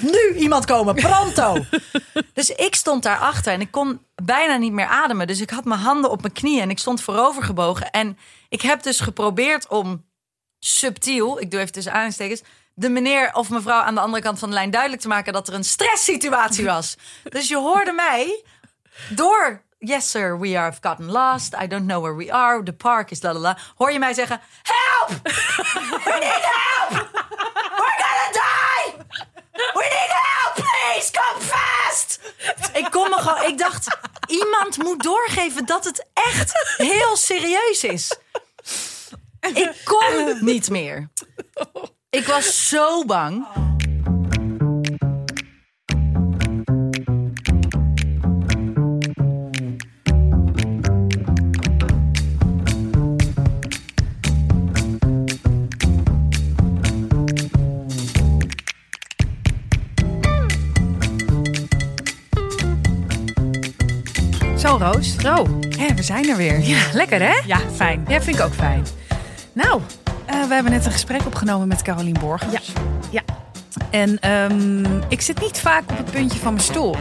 nu iemand komen, pronto. dus ik stond daarachter en ik kon bijna niet meer ademen. Dus ik had mijn handen op mijn knieën en ik stond voorover gebogen. En ik heb dus geprobeerd om subtiel, ik doe even tussen aanstekens, de meneer of mevrouw aan de andere kant van de lijn duidelijk te maken dat er een stresssituatie was. dus je hoorde mij door Yes, sir, we have gotten lost. I don't know where we are. The park is la la la. Hoor je mij zeggen: Help! We need help! We need help! Please come fast! Ik kom me gewoon. Ik dacht: iemand moet doorgeven dat het echt heel serieus is. Ik kon niet meer. Ik was zo bang. Zo, Roos. Hè, we zijn er weer. ja, lekker hè? Ja, fijn. Ja, vind ik ook fijn. Nou, Eh, we hebben net een gesprek opgenomen met Carolien Borgers. Ja, ja. En ehm, ik zit niet vaak op het puntje van mijn stoel.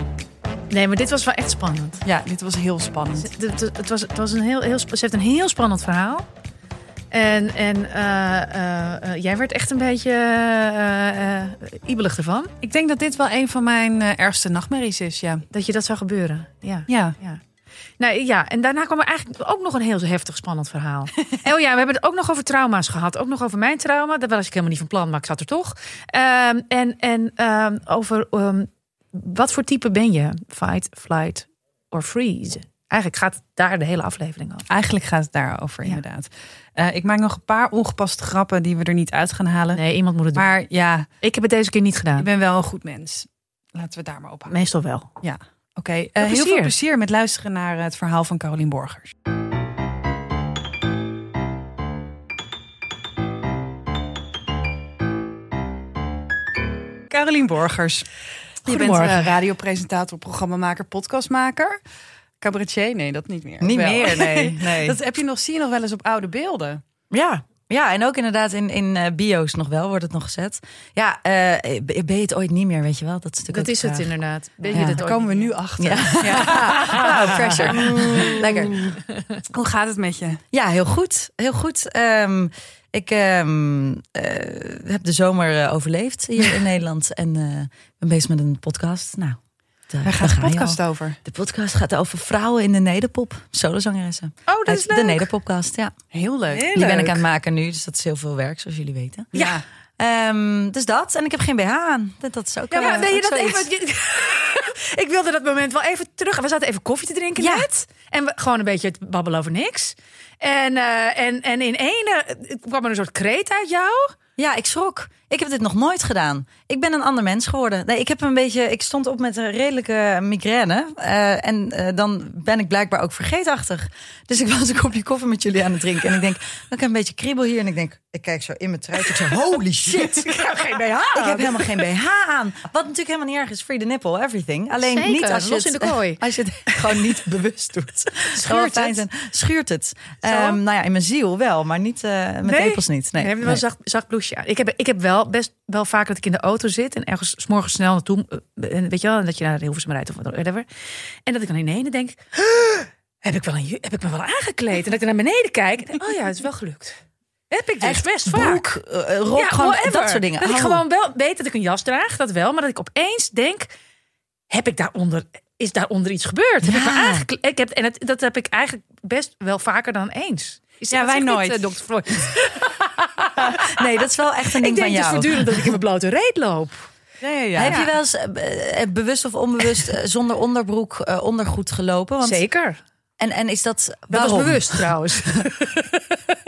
nee, maar dit was wel echt spannend. Ja, dit was heel spannend. Het, het- het was, het was een heel, heel, ze heeft een heel spannend verhaal. En, en eh, eh, jij werd echt een beetje ibelig ervan. Ik denk dat dit wel een van mijn ergste nachtmerries is, ja. Dat je dat zou gebeuren. Ja. Ja. ja. Nou ja, en daarna kwam er eigenlijk ook nog een heel heftig spannend verhaal. en oh ja, we hebben het ook nog over trauma's gehad. Ook nog over mijn trauma. Dat was ik helemaal niet van plan, maar ik zat er toch. Ehm, en en ehm, over ehm, wat voor type ben je? Fight, flight or freeze? Eigenlijk gaat het daar de hele aflevering over. Eigenlijk gaat het daarover, inderdaad. Eh, ik maak nog een paar ongepaste grappen die we er niet uit gaan halen. Nee, iemand moet het doen. Maar ja, Ik heb het deze keer niet gedaan. ik ben wel een goed mens. Laten we daar maar op houden. Meestal wel. Ja, oké. Eh, heel veel plezier met luisteren naar het verhaal van Carolien Borgers. Carolien Borgers. Je bent eh, radiopresentator, programmamaker, podcastmaker. Cabaretier? Nee, dat niet meer. Niet Wel. meer, nee. nee. Dat heb je nog, zie je nog wel eens op oude beelden. Ja. Ja, en ook inderdaad in, in eh, bio's nog wel wordt het nog gezet. Ja, eh, ben je het ooit niet meer, weet je wel? Dat is, natuurlijk Dat is het inderdaad. Ben Ja, je Daar komen we nu achter. Ja. Oh, pressure. Lekker. Hoe gaat het met je? Ja, heel goed. Heel goed. Ehm, ik ehm, eh, heb de zomer eh, overleefd hier in Nederland. En eh, ben bezig met een podcast. Nou, daar, Waar daar gaat de je podcast over? De podcast gaat over vrouwen in de nederpop. Solozangeressen. Oh, dat Uit is De leuk. nederpopcast, ja. Heel leuk. Heel Die ben ik aan het maken nu. Dus dat is heel veel werk, zoals jullie weten. Ja. Ehm, dus dat. En ik heb geen BH aan. Dat, dat is ook Ja, maar eh, nee, ook dat zoiets. even, ik wilde dat moment wel even terug. We zaten even koffie te drinken Ja. net. En we, gewoon een beetje te babbelen over niks. En, eh, en, en in ene eh, kwam er een soort kreet uit jou. Ja, ik schrok. Ik heb dit nog nooit gedaan. Ik ben een ander mens geworden. Nee, ik heb een beetje. Ik stond op met een redelijke migraine. eh, en eh, dan ben ik blijkbaar ook vergeetachtig. Dus ik was een kopje koffie met jullie aan het drinken. En ik denk, ik heb een beetje kriebel hier. En ik denk, ik kijk zo in mijn truitje. Ik zeg, holy shit. Ik heb geen BH. Ik heb helemaal geen BH aan. Wat natuurlijk helemaal niet erg is. Free the nipple, everything. Alleen Zeker, niet als je, los het, in de kooi. als je het gewoon niet bewust doet. Schuurt het? het? Schuurt het. Ehm, nou ja, in mijn ziel wel, maar niet eh met Nee? tepels niet. Nee, hebben wel zacht, zacht blouseje aan. Ik heb, ik heb wel best wel vaak dat ik in de auto zit en ergens 's morgens snel naartoe, eh, en weet je wel, en dat je naar Hilversum rijdt of whatever. En dat ik dan in ene denk, heb ik wel een, heb ik me wel aangekleed? En dat ik naar beneden kijk, en denk, oh ja, het is wel gelukt. Heb ik dus Echt best vaak. broek, eh, rok, Ja, dat soort dingen. Dat ik Oh. gewoon wel weet dat ik een jas draag, dat wel, maar dat ik opeens denk, heb ik daaronder, is daaronder iets gebeurd? Heb ik me Ja. aangekleed? Ik heb, en het, dat heb ik eigenlijk best wel vaker dan eens. Is, Ja, wij nooit. eh, Dr. Freud? Nee, dat is wel echt een Ik ding van denk dus jou. voortdurend dat ik in mijn blote reet loop. Ja. Heb je wel eens eh, eh, bewust of onbewust eh, zonder onderbroek ondergoed gelopen? Want, Zeker. En, en is dat Dat waarom? was bewust trouwens.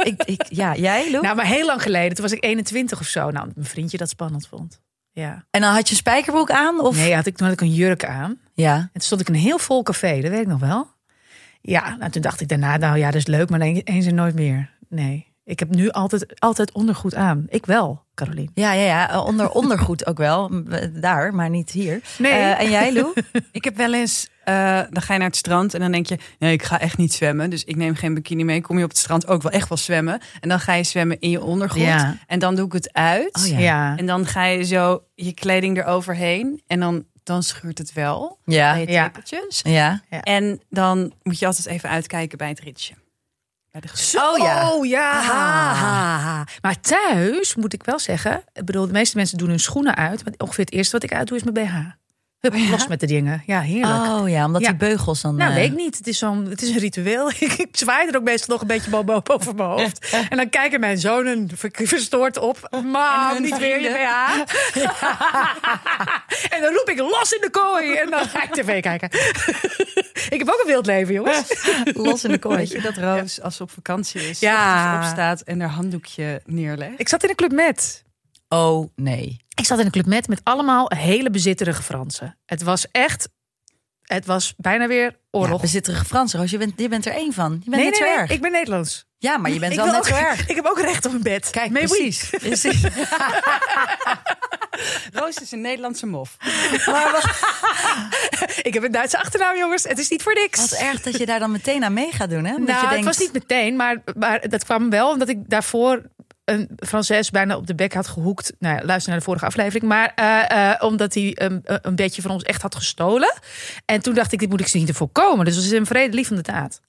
Ik, ik, ja, jij, Lou? nou, maar heel lang geleden. Toen was ik 21 of zo. Nou, mijn vriendje dat spannend vond. Ja. En dan had je een spijkerbroek aan? Of? Nee, had ik, toen had ik een jurk aan. Ja. En toen stond ik in een heel vol café. Dat weet ik nog wel. Ja, nou, toen dacht ik daarna, nou ja, dat is leuk. Maar dan eens en nooit meer. Nee. Ik heb nu altijd, altijd ondergoed aan. Ik wel, Carolien. Ja, ja, ja. Onder ondergoed ook wel. M- Daar, maar niet hier. Nee. Eh, en jij, Lou? Ik heb wel eens eh, dan ga je naar het strand en dan denk je, nee, ik ga echt niet zwemmen. Dus ik neem geen bikini mee. Kom je op het strand ook wel echt wel zwemmen. En dan ga je zwemmen in je ondergrond. Ja. En dan doe ik het uit. Oh ja. Ja. En dan ga je zo je kleding eroverheen. En dan, dan schuurt het wel Ja. bij je Ja. tepeltjes. Ja. En dan moet je altijd even uitkijken bij het ritje. Bij de gezicht. Zo, Oh ja. Oh ja. Ah. Maar thuis moet ik wel zeggen, ik bedoel, de meeste mensen doen hun schoenen uit. Maar ongeveer het eerste wat ik uitdoe is mijn BH. Hup, los met de dingen. Ja, heerlijk. Oh ja, omdat Ja. die beugels dan... Nou, eh, weet ik niet. Het is, zo'n, het is een ritueel. Ik zwaai er ook meestal nog een beetje bo- bo- boven mijn hoofd. En dan kijken mijn zonen ver- verstoord op. Mam, niet weer je BH. en dan roep ik los in de kooi. En dan ga ik tv kijken. ik heb ook een wild leven, jongens. los in de kooi. Weet je dat Roos, als ze op vakantie is, Ja. ja. opstaat en haar handdoekje neerlegt? Ik zat in een club met. Oh nee. Ik zat in een club met met allemaal hele bezitterige Fransen. Het was echt... Het was bijna weer Ja, oorlog. bezitterige Fransen. Roos, je bent, je bent er één van. Je bent nee, net nee, zo nee, erg. ik ben Nederlands. Ja, maar je bent wel net ook- zo erg. Ik heb ook recht op een bed. Kijk, precies. precies. Roos is een Nederlandse mof. Ik heb een Duitse achternaam, jongens. Het is niet voor niks. Wat erg dat je daar dan meteen aan mee gaat doen, hè? Omdat nou, je denkt, het was niet meteen, maar, maar dat kwam wel omdat ik daarvoor een Franses bijna op de bek had gehoekt. Nou ja, luister naar de vorige aflevering. Maar eh, eh, omdat hij een, beetje van ons echt had gestolen. En toen dacht ik, dit moet ik ze niet voorkomen. Dus het is een vredelievende daad.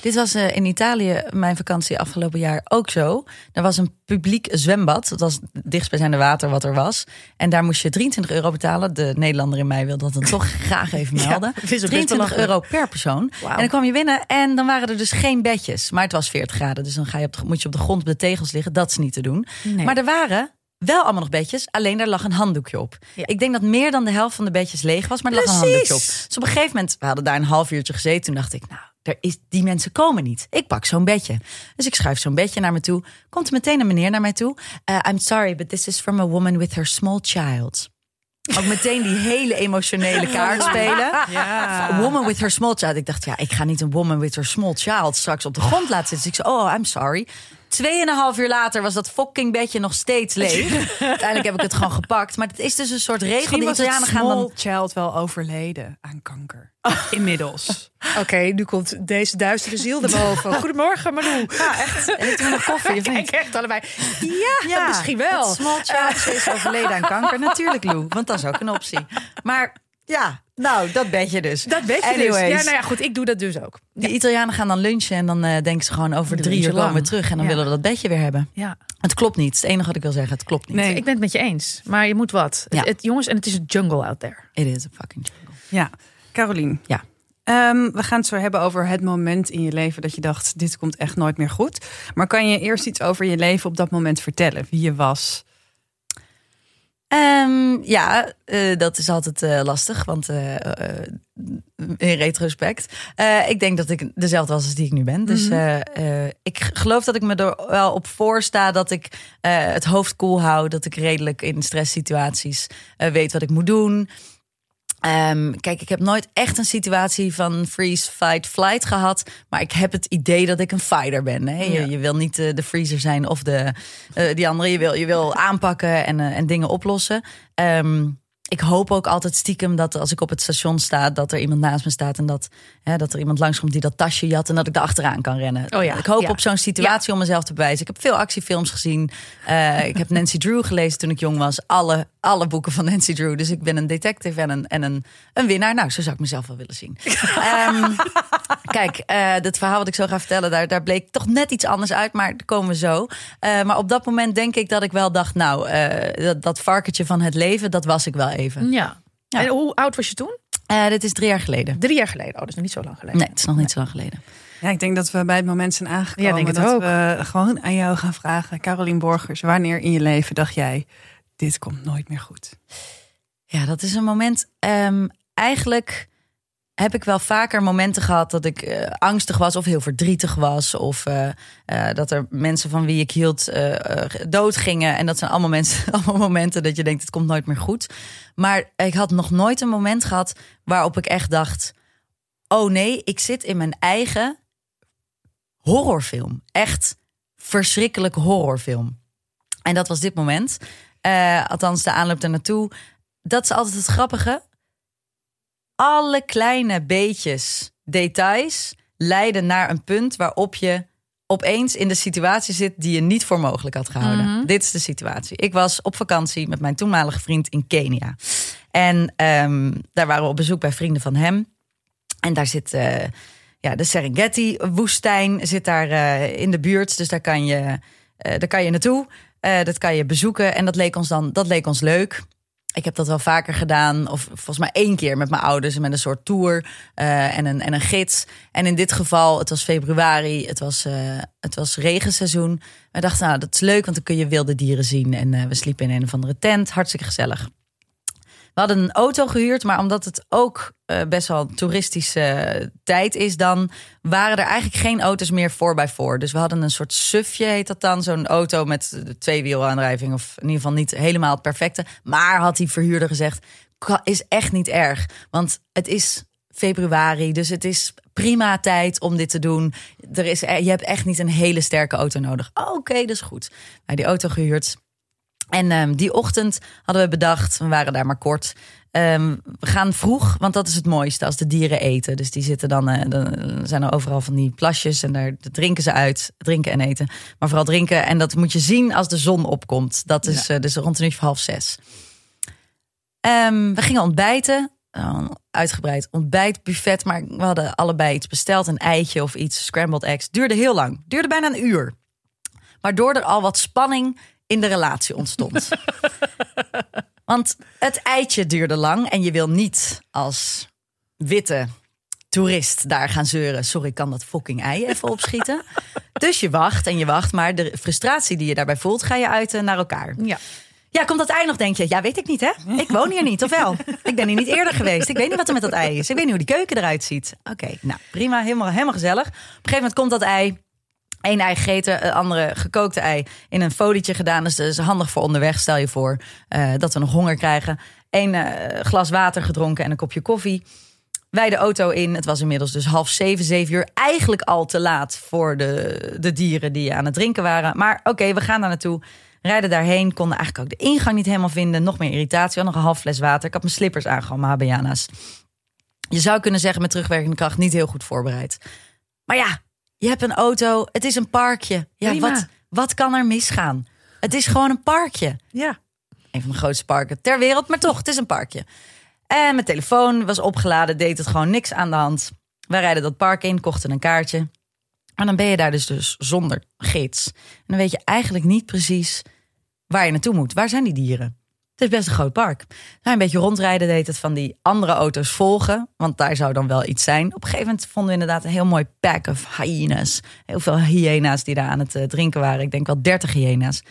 Dit was eh, in Italië mijn vakantie afgelopen jaar ook zo. Er was een publiek zwembad. Dat was het dichtstbijzijnde water wat er was. En daar moest je 23 euro betalen. De Nederlander in mij wil dat dan toch graag even melden. het is ook best 23 belachelijk. euro per persoon. En dan kwam je binnen en dan waren er dus geen bedjes. Maar het was 40 graden. Dus dan ga je op de, moet je op de grond op de tegels liggen. Dat is niet te doen. Nee. Maar er waren wel allemaal nog bedjes. Alleen daar lag een handdoekje op. Ja. Ik denk dat meer dan de helft van de bedjes leeg was. Maar er lag een handdoekje op. Dus op een gegeven moment, we hadden daar een half uurtje gezeten. Toen dacht ik, nou, er is, die mensen komen niet. Ik pak zo'n bedje. Dus ik schuif zo'n bedje naar me toe. Komt meteen een meneer naar mij toe. Uh, I'm sorry, but this is from a woman with her small child. Ook meteen die hele emotionele kaart spelen. Ja. Woman with her small child. Ik dacht, ja, ik ga niet een woman with her small child straks op de grond laten zitten. Dus ik zei, oh, I'm sorry. Tweeënhalf uur later was dat fucking bedje nog steeds leeg. Uiteindelijk heb ik het gewoon gepakt. Maar het is dus een soort regel. Misschien Italianen gaan small dan... child wel overleden aan kanker. Inmiddels. Oké, nu komt deze duistere ziel erboven. Goedemorgen, Manu. Ja, echt. En ik doe nog koffie, Kijk, niet? echt allebei. Ja, misschien wel. het Small child is overleden aan kanker. Natuurlijk, Lou. Want dat is ook een optie. Maar ja, nou, dat bedje dus. Dat weet je dus. Anyways. Ja, nou ja, goed, ik doe dat dus ook. Die Italianen gaan dan lunchen en dan eh, denken ze gewoon over De drie uur komen we terug. En dan Ja. willen we dat bedje weer hebben. Ja. Het klopt niet. Het enige wat ik wil zeggen. Het klopt niet. Nee. Ik ben het met je eens. Maar je moet wat. Ja. Het, het- jongens, en het is een jungle out there. It is a fucking jungle. Ja, Carolien. Ja. Ehm, we gaan het zo hebben over het moment in je leven dat je dacht, dit komt echt nooit meer goed. Maar kan je eerst iets over je leven op dat moment vertellen? Wie je was? Ehm, ja, eh, dat is altijd eh, lastig, want eh, in retrospect. ik denk dat ik dezelfde was als die ik nu ben. Dus eh, ik geloof dat ik me er wel op voor sta dat ik het hoofd koel hou. Dat ik redelijk in stresssituaties weet wat ik moet doen. Ehm, kijk, ik heb nooit echt een situatie van freeze, fight, flight gehad. Maar ik heb het idee dat ik een fighter ben. Hè? Je, Ja. je wil niet eh, de freezer zijn of de, eh, die andere. Je wil, je wil aanpakken en, eh, en dingen oplossen. Ehm, ik hoop ook altijd stiekem dat als ik op het station sta, dat er iemand naast me staat en dat, hè, dat er iemand langskomt die dat tasje jat en dat ik daar achteraan kan rennen. Oh ja, Ik hoop ja. op zo'n situatie om mezelf te bewijzen. Ik heb veel actiefilms gezien. Eh, ik heb Nancy Drew gelezen toen ik jong was. Alle, alle boeken van Nancy Drew. Dus ik ben een detective en een, en een, een winnaar. Nou, zo zou ik mezelf wel willen zien. Ehm, kijk, eh het verhaal wat ik zo ga vertellen, daar, daar bleek toch net iets anders uit. Maar daar komen we zo. Eh, maar op dat moment denk ik dat ik wel dacht, nou, dat, dat varkentje van het leven, dat was ik wel even. Ja. Ja. En hoe oud was je toen? Eh, dit is drie jaar geleden. Drie jaar geleden. Oh, dat is nog niet zo lang geleden. Nee, het is nog niet zo lang geleden. Ja, ik denk dat we bij het moment zijn aangekomen Ja, denk het dat ook. we gewoon aan jou gaan vragen. Carolien Borgers, wanneer in je leven dacht jij, dit komt nooit meer goed? Ja, dat is een moment. ehm, eigenlijk heb ik wel vaker momenten gehad dat ik eh, angstig was of heel verdrietig was. Of eh, eh, dat er mensen van wie ik hield doodgingen. En dat zijn allemaal, mensen, allemaal momenten dat je denkt, het komt nooit meer goed. Maar ik had nog nooit een moment gehad waarop ik echt dacht... oh nee, ik zit in mijn eigen horrorfilm. Echt verschrikkelijke horrorfilm. En dat was dit moment. Althans, de aanloop daar naartoe. Dat is altijd het grappige. Alle kleine beetjes, details, leiden naar een punt waarop je opeens in de situatie zit die je niet voor mogelijk had gehouden. Dit is de situatie. Ik was op vakantie met mijn toenmalige vriend in Kenia. En ehm, daar waren we op bezoek bij vrienden van hem. En daar zit eh, ja, de Serengeti-woestijn zit daar eh, in de buurt. Dus daar kan je, eh, daar kan je naartoe. Dat kan je bezoeken. En dat leek ons dan dat leek ons leuk. Ik heb dat wel vaker gedaan. Of volgens mij één keer met mijn ouders. Met een soort tour eh, en, een, en een gids. En in dit geval, het was februari. Het was, eh, het was regenseizoen. We dachten, nou, dat is leuk. Want dan kun je wilde dieren zien. En eh, we sliepen in een of andere tent. Hartstikke gezellig. We hadden een auto gehuurd, maar omdat het ook eh, best wel toeristische tijd is, dan waren er eigenlijk geen auto's meer voor bij voor. Dus we hadden een soort sufje, heet dat dan, zo'n auto met de tweewielaandrijving, of in ieder geval niet helemaal het perfecte. Maar had die verhuurder gezegd, "Ka- is echt niet erg, want het is februari, dus het is prima tijd om dit te doen. Er is, je hebt echt niet een hele sterke auto nodig. Oké, is goed. Wij die auto gehuurd. En ehm, die ochtend hadden we bedacht, we waren daar maar kort. ehm, we gaan vroeg, want dat is het mooiste als de dieren eten. Dus die zitten dan, eh, dan zijn er overal van die plasjes en daar drinken ze uit, drinken en eten. Maar vooral drinken. En dat moet je zien als de zon opkomt. Dat is eh, dus rond een uur of half zes. Ehm, we gingen ontbijten. Een uitgebreid ontbijtbuffet, maar we hadden allebei iets besteld. Een eitje of iets, scrambled eggs. Duurde heel lang. Duurde bijna een uur. Waardoor er al wat spanning in de relatie ontstond. Want het eitje duurde lang en je wil niet als witte toerist daar gaan zeuren. Sorry, kan dat fucking ei even opschieten? dus je wacht en je wacht, maar de frustratie die je daarbij voelt, ga je uiten naar elkaar. Ja. Ja, komt dat ei nog, denk je? Ja, weet ik niet, hè? Ik woon hier niet, of wel? Ik ben hier niet eerder geweest. Ik weet niet wat er met dat ei is. Ik weet niet hoe die keuken eruit ziet. Oké, nou, prima. Helemaal, helemaal gezellig. Op een gegeven moment komt dat ei. Eén ei gegeten, een andere gekookte ei in een folietje gedaan. Dus dat is handig voor onderweg. Stel je voor eh, dat we nog honger krijgen. Eén eh, glas water gedronken en een kopje koffie. Wij de auto in. Het was inmiddels dus half zeven, zeven uur. Eigenlijk al te laat voor de, de dieren die aan het drinken waren. Maar oké, we gaan daar naartoe. Rijden daarheen. Konden eigenlijk ook de ingang niet helemaal vinden. Nog meer irritatie. Had nog een half fles water. Ik had mijn slippers aangehouden, mijn. Je zou kunnen zeggen met terugwerkende kracht niet heel goed voorbereid. Maar ja, je hebt een auto. Het is een parkje. Ja, Prima. wat, wat kan er misgaan? Het is gewoon een parkje Ja. een van de grootste parken ter wereld, maar toch, het is een parkje. En mijn telefoon was opgeladen, deed het gewoon niks aan de hand. Wij rijden dat park in, kochten een kaartje. En dan ben je daar dus, dus zonder gids. En dan weet je eigenlijk niet precies waar je naartoe moet. Waar zijn die dieren? Het is best een groot park. Nou, een beetje rondrijden deed het van die andere auto's volgen. Want daar zou dan wel iets zijn. Op een gegeven moment vonden we inderdaad een heel mooi pack of hyenas. Heel veel hyena's die daar aan het eh, drinken waren. Ik denk wel 30 hyena's.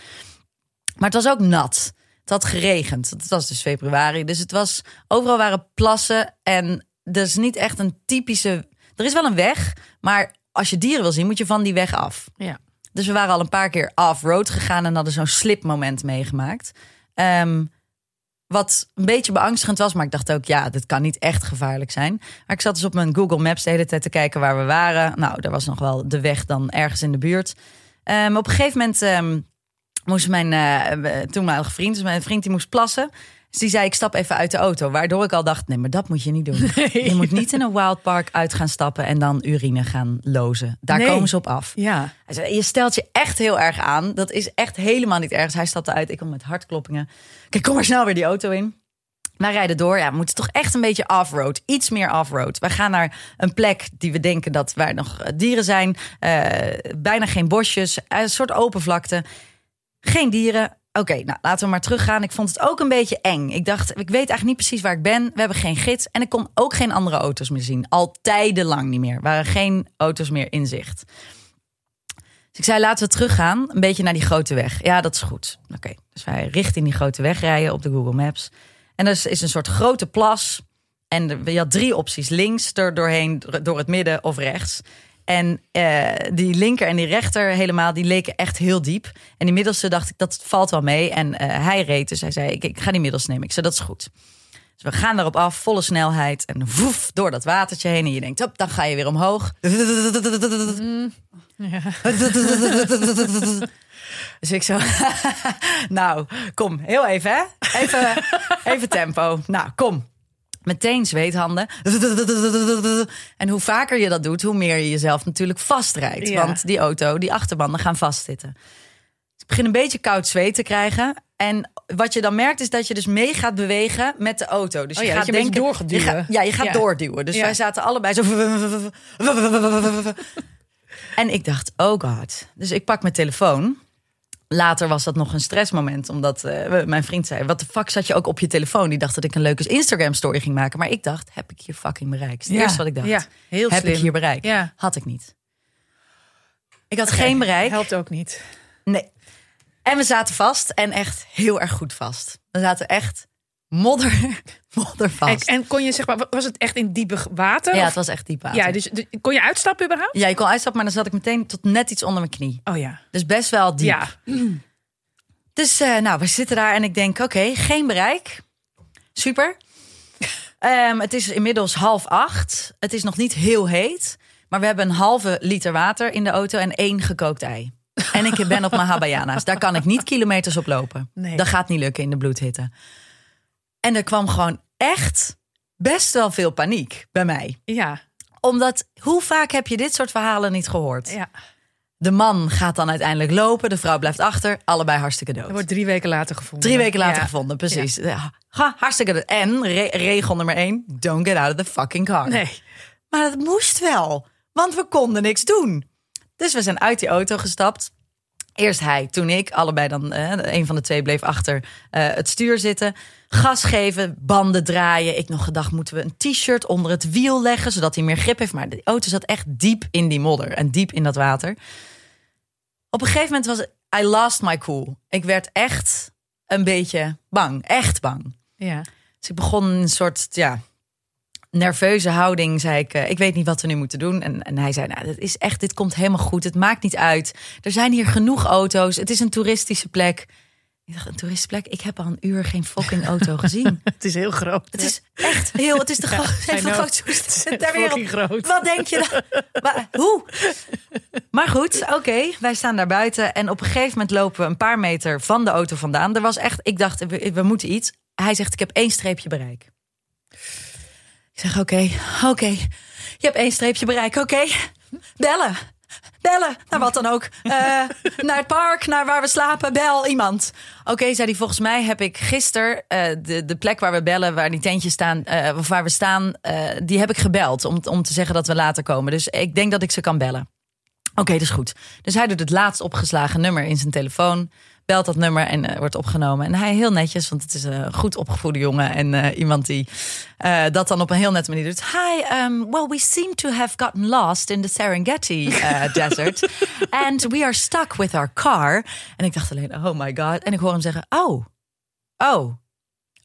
Maar het was ook nat. Het had geregend. Het was dus februari. Dus het was. Overal waren plassen. En is niet echt een typische. Er is wel een weg. Maar als je dieren wil zien, moet je van die weg af. Ja. Dus we waren al een paar keer off-road gegaan en hadden zo'n slipmoment meegemaakt. Ehm, wat een beetje beangstigend was, maar ik dacht ook, ja, dit kan niet echt gevaarlijk zijn. Maar ik zat dus op mijn Google Maps de hele tijd te kijken waar we waren. Nou, er was nog wel de weg dan ergens in de buurt. Ehm, op een gegeven moment ehm, moest mijn eh, toenmalige vriend, dus mijn vriend, die moest plassen. Dus die zei, ik stap even uit de auto. Waardoor ik al dacht, nee, maar dat moet je niet doen. Je moet niet in een wildpark uit gaan stappen en dan urine gaan lozen. Daar Nee. komen ze op af. Ja. Hij zei, je stelt je echt heel erg aan. Dat is echt helemaal niet erg. Dus hij stapte uit. Ik kom met hartkloppingen. Kijk, kom maar snel weer die auto in. Wij rijden door. Ja, we moeten toch echt een beetje off-road. Iets meer off-road. Gaan naar een plek die we denken dat waar nog eh, dieren zijn. Eh, bijna geen bosjes. eh, Een soort open vlakte. Geen dieren. Oké, nou laten we maar teruggaan. Ik vond het ook een beetje eng. Ik dacht, ik weet eigenlijk niet precies waar ik ben. We hebben geen gids. En ik kon ook geen andere auto's meer zien. Al tijdenlang niet meer. Er waren geen auto's meer in zicht. Dus ik zei, laten we teruggaan. Een beetje naar die grote weg. Ja, dat is goed. Oké, dus wij richting die grote weg rijden op de Google Maps. En er is- een soort grote plas. En je had drie opties. Links, er doorheen, door het midden of rechts. En eh, die linker en die rechter helemaal, die leken echt heel diep. En die middelste dacht ik, dat valt wel mee. En eh, hij reed, dus hij zei, ik, ik ga die middels nemen. Ik zei, dat is goed. Dus we gaan erop af, volle snelheid. En woef, door dat watertje heen. En je denkt, hop, dan ga je weer omhoog. Dus ik zo, nou, kom, heel even hè. Even, even tempo. Nou, kom. Meteen zweethanden. En hoe vaker je dat doet, hoe meer je jezelf natuurlijk vastrijdt. Ja. Want die auto, die achterbanden gaan vastzitten. Dus ik begin een beetje koud zweet te krijgen. En wat je dan merkt is dat je dus mee gaat bewegen met de auto. Dus Oh je ja, gaat je denken, gaat je duwen. gaat- ja, je gaat Ja. doorduwen. Dus Ja. wij zaten allebei zo. En ik dacht, oh god. Dus ik pak mijn telefoon. Later was dat nog een stressmoment, omdat eh, mijn vriend zei: Wat de fuck zat je ook op je telefoon? Die dacht dat ik een leuke Instagram-story ging maken. Maar ik dacht: Heb ik hier fucking bereikt? Het Ja. eerste wat ik dacht: Ja, heel Heb slim. ik hier bereikt? Ja. Had ik niet. Ik had geen bereik. Helpt ook niet. Nee. En we zaten vast en echt heel erg goed vast. We zaten echt modder, modder En, vast. en kon je zeg maar, was het echt in diepe water? ja, Of- het was echt diep water. ja dus, dus kon je uitstappen überhaupt? ja, je kon uitstappen, maar dan zat ik meteen tot net iets onder mijn knie. Oh ja. Dus best wel diep. Ja. Dus eh, nou, we zitten daar en ik denk, oké, geen bereik. Super. Ehm, het is inmiddels half acht. Het is nog niet heel heet. Maar we hebben een halve liter water in de auto en één gekookt ei. En ik ben op mijn Habayana's. Daar kan ik niet kilometers op lopen. Nee. Dat gaat niet lukken in de bloedhitte. En er kwam gewoon echt best wel veel paniek bij mij. Ja. Omdat, hoe vaak heb je dit soort verhalen niet gehoord? ja. De man gaat dan uiteindelijk lopen, de vrouw blijft achter. Allebei hartstikke dood. Dat wordt drie weken later gevonden. Drie weken later Ja. gevonden, precies. Ja. Ha, hartstikke dood. En re- regel nummer één, don't get out of the fucking car. Nee. Maar dat moest wel, want we konden niks doen. Dus we zijn uit die auto gestapt. Eerst hij, toen ik. Allebei dan, eh, een van de twee bleef achter eh, het stuur zitten. Gas geven, banden draaien. Ik nog gedacht, moeten we een t-shirt onder het wiel leggen... zodat hij meer grip heeft. Maar de auto zat echt diep in die modder en diep in dat water. Op een gegeven moment was I lost my cool. Ik werd echt een beetje bang, echt bang. Ja. Dus ik begon een soort ja, nerveuze houding. Zei ik, eh, ik weet niet wat we nu moeten doen. En, en hij zei, nou, dit is echt, dit komt helemaal goed. Het maakt niet uit. Er zijn hier genoeg auto's. Het is een toeristische plek. Ik dacht, een toeristische plek? Ik heb al een uur geen fucking auto gezien. Het is heel groot. Het is echt heel, het is de Ja, grootste grootste ter wereld. groot. Wat denk je dan? Maar, hoe? Maar goed, oké, wij staan daar buiten. En op een gegeven moment lopen we een paar meter van de auto vandaan. Er was echt, ik dacht, we, we moeten iets. Hij zegt, ik heb één streepje bereik. Ik zeg, oké, oké. Je hebt één streepje bereik, oké. Bellen. Bellen, naar wat dan ook. Eh, naar het park, naar waar we slapen, bel iemand. Oké, zei hij, volgens mij heb ik gisteren eh, de, de plek waar we bellen, waar die tentjes staan, eh, of waar we staan, die heb ik gebeld om, om te zeggen dat we later komen. Dus ik denk dat ik ze kan bellen. Oké, dat is goed. Dus hij doet het laatst opgeslagen nummer in zijn telefoon. Belt dat nummer en eh, wordt opgenomen. En hij heel netjes, want het is een goed opgevoede jongen. En eh, iemand die eh, dat dan op een heel nette manier doet. Hi, um, well, we seem to have gotten lost in the Serengeti desert. And we are stuck with our car. En ik dacht alleen, oh my god. En ik hoor hem zeggen, oh, oh,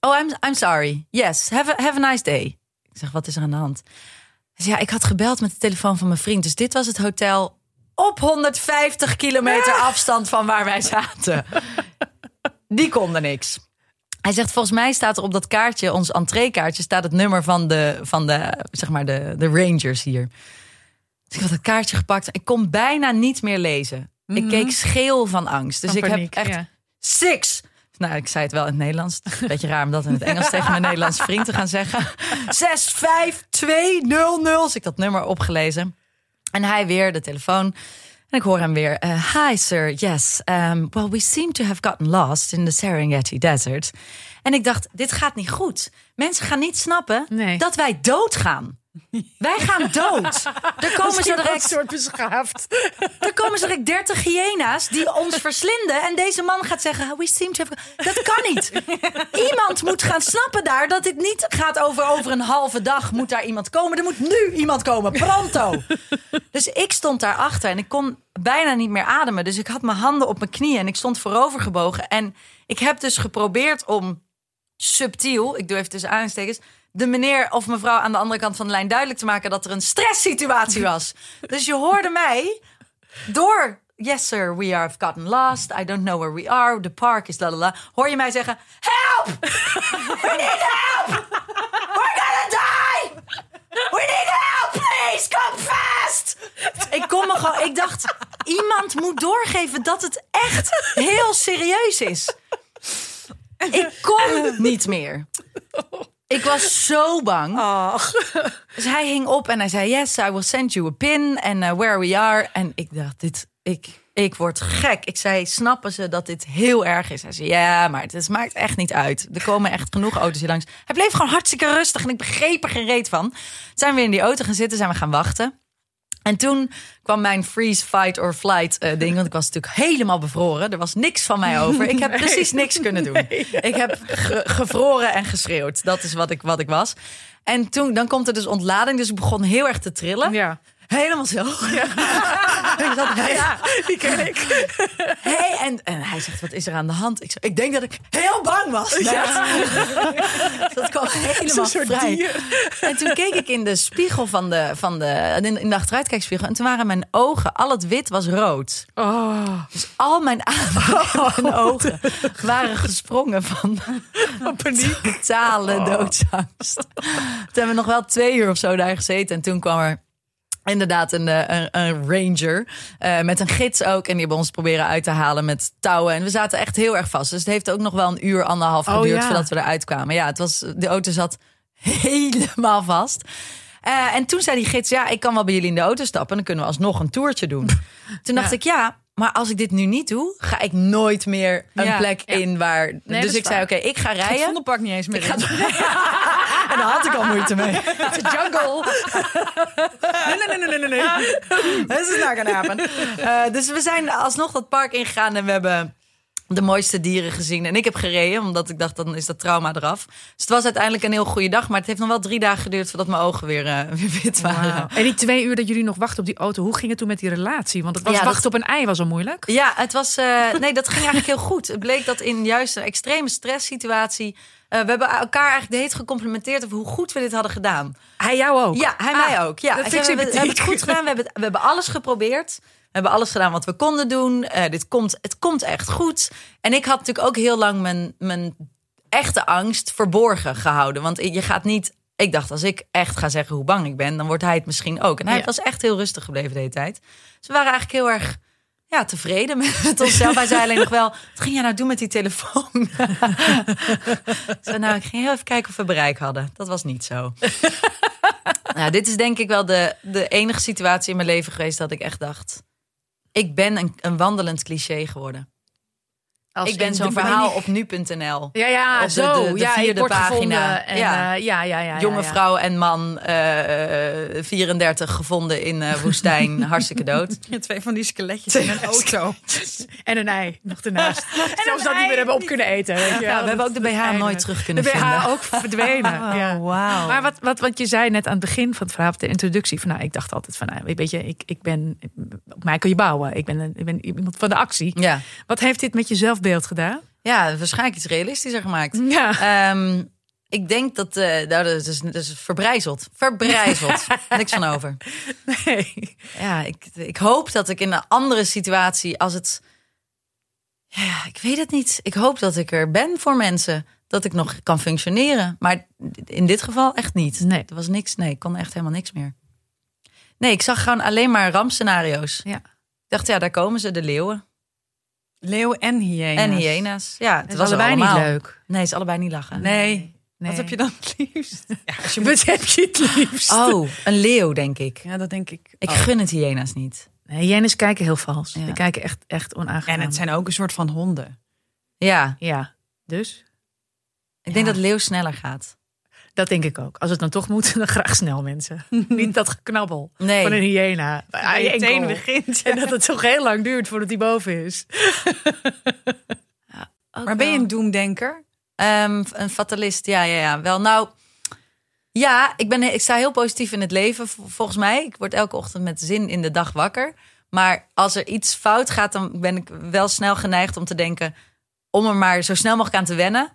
oh, I'm, I'm sorry. Yes, have a, have a nice day. Ik zeg, wat is er aan de hand? Dus ja, ik had gebeld met de telefoon van mijn vriend. Dus dit was het hotel op 150 kilometer afstand van waar wij zaten. Die konden niks. Hij zegt, volgens mij staat er op dat kaartje, ons entreekaartje, staat het nummer van de, van de, zeg maar, de, de rangers hier. Dus ik had het kaartje gepakt. Ik kon bijna niet meer lezen. Ik keek scheel van angst. Dus Van ik paniek, heb echt ja. six. Nou, ik zei het wel in het Nederlands. Beetje raar om dat in het Engels tegen mijn Nederlandse vriend te gaan zeggen. 6, 5, 2, 0, 0. Dus ik dat nummer opgelezen. En hij weer de telefoon. En ik hoor hem weer. eh, Hi sir, yes. Um, well, we seem to have gotten lost in the Serengeti Desert. En ik dacht, dit gaat niet goed. Mensen gaan niet snappen Nee. dat wij doodgaan. Wij gaan dood. Er komen zo een direct soort beschaafd. er komen zo direct 30 hyena's die ons verslinden. En deze man gaat zeggen: We seem to have. Dat kan niet. Iemand moet gaan snappen daar dat dit niet gaat over over een halve dag. Moet daar iemand komen? Er moet nu iemand komen. Pronto. Dus ik stond daarachter en ik kon bijna niet meer ademen. Dus ik had mijn handen op mijn knieën en ik stond voorover gebogen. En ik heb dus geprobeerd om subtiel, ik doe even tussen aanstekens, de meneer of mevrouw aan de andere kant van de lijn duidelijk te maken dat er een stresssituatie was. dus je hoorde mij door. Yes, sir, we have gotten lost. I don't know where we are. The park is la la la. Hoor je mij zeggen: Help! We need help! We're gonna die! We need help, please! Come fast! Ik kon me gewoon. Ik dacht: iemand moet doorgeven dat het echt heel serieus is. Ik kon niet meer. Ik was zo bang. Ach. Dus hij hing op en hij zei: Yes, I will send you a pin and uh, where we are. En ik dacht: Dit, ik, ik word gek. Ik zei: Snappen ze dat dit heel erg is? Hij zei: Ja, maar het maakt echt niet uit. Er komen echt genoeg auto's hier langs. Hij bleef gewoon hartstikke rustig en ik begreep er geen reet van. Zijn we in die auto gaan zitten, zijn we gaan wachten. En toen kwam mijn freeze, fight or flight eh, ding. Want ik was natuurlijk helemaal bevroren. Er was niks van mij over. Ik heb precies niks kunnen doen. Ik heb ge- gevroren en geschreeuwd. Dat is wat ik, wat ik was. En toen dan komt er dus ontlading. Dus ik begon heel erg te trillen. Ja. Helemaal zo. ik zat, ja, Die ken ik. hey, en, en hij zegt, wat is er aan de hand? Ik, zeg, ik denk dat ik heel bang was. dat kwam helemaal vrij. En toen keek ik in de spiegel van de, van de, in in de achteruitkijkspiegel. En toen waren mijn ogen, al het wit was rood. Oh, Dus al mijn adem en ogen waren gesprongen van paniek. totale doodsangst. Toen hebben we nog wel twee uur of zo daar gezeten. En toen kwam er inderdaad een, eh, een, een ranger eh, met een gids ook. En die hebben ons proberen uit te halen met touwen. En we zaten echt heel erg vast. Dus het heeft ook nog wel een uur, anderhalf Oh, geduurd ja. voordat we eruit kwamen. Ja, het was, de auto zat helemaal vast. Eh, en toen zei die gids, ja, ik kan wel bij jullie in de auto stappen. En dan kunnen we alsnog een toertje doen. Toen dacht Ja. ik, ja, maar als ik dit nu niet doe, ga ik nooit meer een Ja, plek ja. in waar... dus ik zei, oké, ik ga Het rijden. vondelpark niet eens meer Ik ga in. en daar had ik al moeite mee. Het is jungle. Nee, nee, nee, nee, nee. nee. This is not gonna happen. Eh, dus we zijn alsnog dat park ingegaan en we hebben de mooiste dieren gezien. En ik heb gereden, omdat ik dacht, dan is dat trauma eraf. Dus het was uiteindelijk een heel goede dag. Maar het heeft nog wel drie dagen geduurd voordat mijn ogen weer, eh, weer wit waren. En die twee uur dat jullie nog wachten op die auto, hoe ging het toen met die relatie? Want het was Ja, dat- wachten op een ei was al moeilijk. Ja, het was. eh, nee, dat ging eigenlijk heel goed. Het bleek dat in juist een extreme stresssituatie. eh, we hebben elkaar eigenlijk de heet gecomplimenteerd over hoe goed we dit hadden gedaan. Hij jou ook. Ja, hij Ah, mij ook. Ja, dat ik zei, we, we hebben het goed gedaan. We hebben, we hebben alles geprobeerd. We hebben alles gedaan wat we konden doen. Eh, dit komt, het komt echt goed. En ik had natuurlijk ook heel lang mijn, mijn echte angst verborgen gehouden. Want je gaat niet. Ik dacht, als ik echt ga zeggen hoe bang ik ben, dan wordt hij het misschien ook. En hij Ja. was echt heel rustig gebleven de hele tijd. Dus we waren eigenlijk heel erg ja, tevreden met onszelf. Hij zei alleen nog wel, wat ging jij nou doen met die telefoon? Zo, nou, ik ging heel even kijken of we bereik hadden. Dat was niet zo. nou, dit is denk ik wel de, de enige situatie in mijn leven geweest dat ik echt dacht... Ik ben een, een wandelend cliché geworden. Als ik ben zo'n de- verhaal op nu.nl. Ja, ja, op de- zo. de- de ja, ik vierde pagina. En, Ja. ja. ja, ja, ja, ja. Jonge ja. vrouw en man, eh, eh, 34, gevonden in eh, woestijn, hartstikke dood. Twee van die skeletjes in een auto. En een ei nog ernaast. Zelfs dat ei. niet meer hebben op kunnen eten. Weet je. Ja, we hebben ook de BH Einde. nooit terug De kunnen BH vinden. ook verdwenen. ja. wauw. Maar wat, wat, wat je zei net aan het begin van het verhaal, op de introductie, van nou, ik dacht altijd van, nou, weet je, ik, ik ben, op mij kun je bouwen. Ik ben, een, ik ben iemand van de actie. Ja. Wat heeft dit met je zelfbeeld gedaan? ja, waarschijnlijk iets realistischer gemaakt. Ja. Ehm, ik denk dat, eh nou, dat, is, dat is verbrijzeld. Verbrijzeld. Niks van over. Nee. Ja, ik, ik hoop dat ik in een andere situatie, als het. Ja, ik weet het niet. Ik hoop dat ik er ben voor mensen. Dat ik nog kan functioneren. Maar in dit geval echt niet. Nee. Er was niks. Nee, ik kon echt helemaal niks meer. Nee, ik zag gewoon alleen maar rampscenario's. Ja. Ik dacht, ja, daar komen ze, de leeuwen. Leeuw en hyena's. En hyena's. Ja, het Het was allebei niet leuk. Nee, het is allebei niet lachen. Nee. Nee. Wat heb je dan het liefst? Ja, als je Wat heb je het liefst? Oh, een leeuw, denk ik. Ja, dat denk ik. Ik gun het hyena's niet. Nee, hyenas kijken heel vals. Ja. Die kijken echt, echt onaangenaam. En het zijn ook een soort van honden. Ja, Ja, dus ik denk dat leeuw sneller gaat. Dat denk ik ook. Als het dan toch moet, dan graag snel mensen. niet dat geknabbel Nee. van een hyena. aan je enkel. begint. En dat het toch heel lang duurt voordat hij boven is. Ook Maar ben je een doemdenker? Ehm, een fatalist, ja, ja, ja. Wel, nou, ja, ik, ben, ik sta heel positief in het leven, volgens mij. Ik word elke ochtend met zin in de dag wakker. Maar als er iets fout gaat, dan ben ik wel snel geneigd om te denken... om er maar zo snel mogelijk aan te wennen.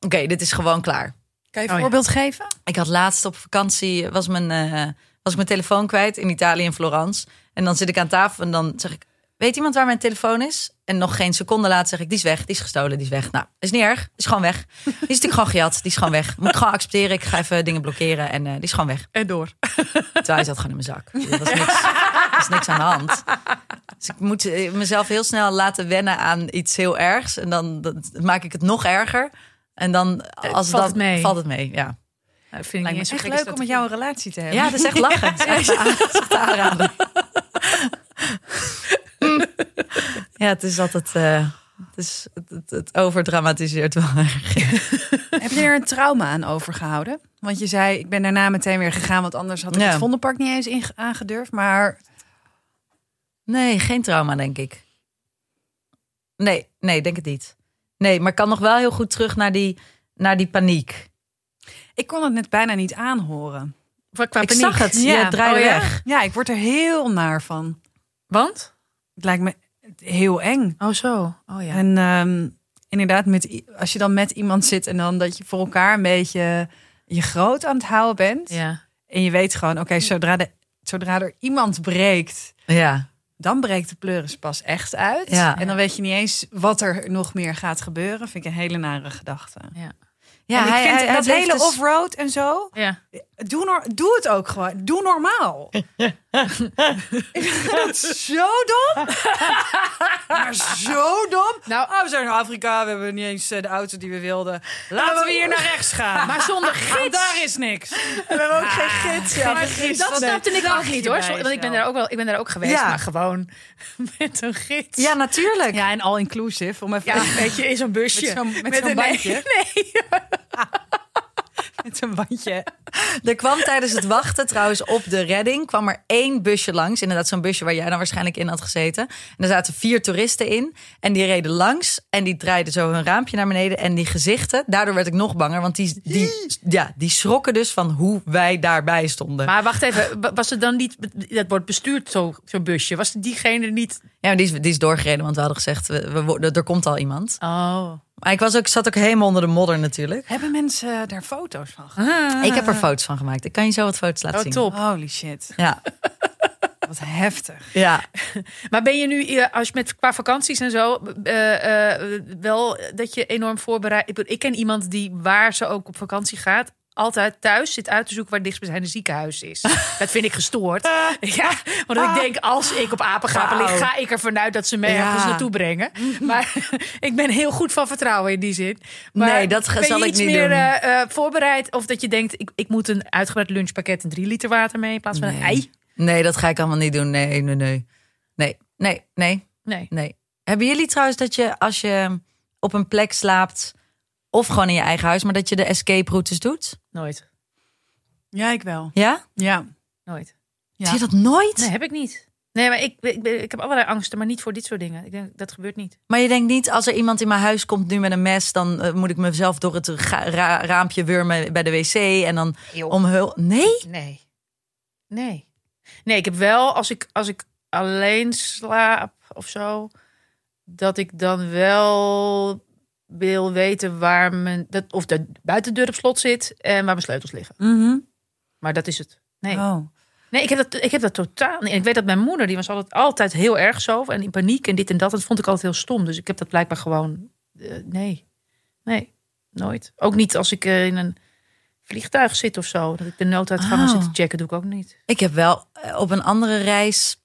Oké, dit is gewoon klaar. Kan je Oh, een ja. voorbeeld geven? Ik had laatst op vakantie, was mijn, eh, was ik mijn telefoon kwijt in Italië, in Florence. En dan zit ik aan tafel en dan zeg ik, weet iemand waar mijn telefoon is? En nog geen seconde later zeg ik, die is weg, die is gestolen, die is weg. Nou, is niet erg, is gewoon weg. Die is natuurlijk gewoon gejat, die is gewoon weg. Moet ik gewoon accepteren, ik ga even dingen blokkeren en eh, die is gewoon weg. En door. Terwijl hij zat gewoon in mijn zak. Er was niks, er was niks aan de hand. Dus ik moet eh, mezelf heel snel laten wennen aan iets heel ergs. En dan, dan maak ik het nog erger. En dan als valt dat, het mee. valt het mee. Ja, Nou, vind ik eens echt leuk om met dat- jou een relatie te hebben. ja het is echt lachen. Het is echt, aan- het is echt aanraden. ja, het is altijd. eh, het, is, het, het, het overdramatiseert wel erg. Heb je er een trauma aan overgehouden? Want je zei, ik ben daarna meteen weer gegaan, want anders had ik Ja. het Vondelpark niet eens aangedurfd. Maar Nee, geen trauma, denk ik. Nee, nee, denk het niet. Nee, maar ik kan nog wel heel goed terug naar die, naar die paniek. ik kon het net bijna niet aanhoren. Qua, ik paniek. zag het. Ja. Je draaide Oh, ja? weg. Ja, ik word er heel naar van. Want? Het lijkt me heel eng. Oh zo. Oh ja. En ehm, inderdaad, met, als je dan met iemand zit en dan dat je voor elkaar een beetje je groot aan het houden bent. ja. En je weet gewoon, oké, zodra, de, zodra er iemand breekt, Ja. Dan breekt de pleuris pas echt uit. Ja. En dan weet je niet eens wat er nog meer gaat gebeuren. Vind ik een hele nare gedachte. Ja. Ja, en ik hij, vind hij, hij dat hele dus- off-road en zo. Ja. Doe, doe het ook gewoon. Doe normaal. ik vind dat zo dom. maar zo dom. Nou- oh, we zijn in Afrika. We hebben niet eens eh, de auto die we wilden. Laten we hier naar rechts gaan. Maar zonder Want gids. daar is niks. We hebben ook geen gids. Ja. geen gids. Dat snapte ik ook niet hoor. Zo- Want ik ben daar ook wel. Ik ben daar ook geweest, Ja. maar gewoon met een gids. ja, natuurlijk. Ja, en all-inclusive. Om even Ja, weet je, in zo'n busje. Met zo'n- een- bandje. Nee, met zo'n bandje. Er kwam tijdens het wachten trouwens op de redding... kwam er één busje langs. Inderdaad, zo'n busje waar jij dan waarschijnlijk in had gezeten. En er zaten vier toeristen in. En die reden langs. En die draaiden zo hun raampje naar beneden. En die gezichten, daardoor werd ik nog banger. Want die, die, ja, die schrokken dus van hoe wij daarbij stonden. Maar wacht even, wa- was het dan niet, dat wordt bestuurd zo- zo'n busje? Was diegene niet... Ja, maar die is, die is doorgereden, want we hadden gezegd... We, we, er komt al iemand. Oh. Maar ik was ook, zat ook helemaal onder de modder natuurlijk. Hebben mensen daar foto's van gemaakt? Ik heb er foto's van gemaakt. Ik kan je zo wat foto's laten Oh, zien. top. Holy shit. Ja, Wat heftig. ja. Maar ben je nu, eh, als je met qua vakanties en zo, eh, eh, wel dat je enorm voorbereid... Ik ken iemand die, waar ze ook op vakantie gaat, altijd thuis zit uit te zoeken waar het dichtstbijzijnde ziekenhuis is. Dat vind ik gestoord. Ja, want ik denk, als ik op apengapen lig, Wauw. ga ik ervan uit dat ze me Ja. ergens naartoe brengen. Maar ik ben heel goed van vertrouwen in die zin. Maar Nee, dat zal ik niet meer doen. eh, eh, voorbereid? Of dat je denkt, ik, ik moet een uitgebreid lunchpakket en drie liter water mee in plaats van een ei? Nee, dat ga ik allemaal niet doen. Nee, nee, nee. Nee, nee, nee, Nee. nee. Hebben jullie trouwens dat je als je op een plek slaapt... of gewoon in je eigen huis, maar dat je de escape routes doet? Nooit. Ja, ik wel. Ja? Ja. Nooit. Ja. Zie je dat nooit? Nee, heb ik niet. Nee, maar ik, ik, heb allerlei angsten, maar niet voor dit soort dingen. Ik denk, dat gebeurt niet. Maar je denkt niet, als er iemand in mijn huis komt nu met een mes... dan eh, moet ik mezelf door het ra- raampje wurmen bij de wc... en dan omhul... Nee? Nee. Nee. Nee, ik heb wel, als ik, als ik alleen slaap of zo... dat ik dan wel wil weten waar mijn... Dat, of de buitendeur op slot zit en waar mijn sleutels liggen. Mhm. Maar dat is het. Nee. Oh. Nee, ik heb, dat, ik heb dat totaal niet. En ik weet dat mijn moeder, die was altijd, altijd heel erg zo. En in paniek en dit en dat. En dat vond ik altijd heel stom. Dus ik heb dat blijkbaar gewoon... eh, nee. Nee, nooit. Ook niet als ik eh, in een vliegtuig zit of zo. Dat ik de nooduitgangen Oh. zit te checken, doe ik ook niet. Ik heb wel eh, op een andere reis.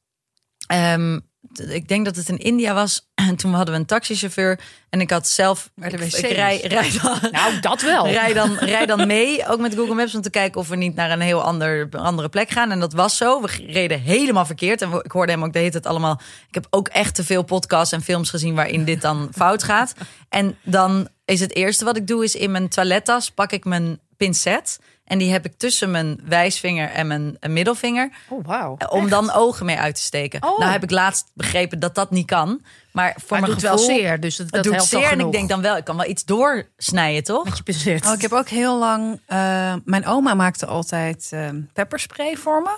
ehm, ik denk dat het in India was. En toen hadden we een taxichauffeur. En ik had zelf. De ik, wc's. ik rij, rij dan, Nou, dat wel. rij, dan, rij dan mee. Ook met Google Maps. Om te kijken of we niet naar een heel ander, andere plek gaan. En dat was zo. We reden helemaal verkeerd. En ik hoorde hem ook de hele tijd allemaal. Ik heb ook echt te veel podcasts en films gezien. waarin dit dan fout gaat. En dan is het eerste wat ik doe. Is in mijn toilettas pak ik mijn pincet. En die heb ik tussen mijn wijsvinger en mijn eh, middelvinger. Oh, wauw. Om dan ogen mee uit te steken. Oh. Nou heb ik laatst begrepen dat dat niet kan. Maar voor Maar het mijn doet wel gevoel, zeer, dus dat, het dat doet helpt zeer. En ik denk dan wel, ik kan wel iets doorsnijden, toch? Met je pincet. Oh, ik heb ook heel lang. eh, mijn oma maakte altijd eh, pepperspray voor me.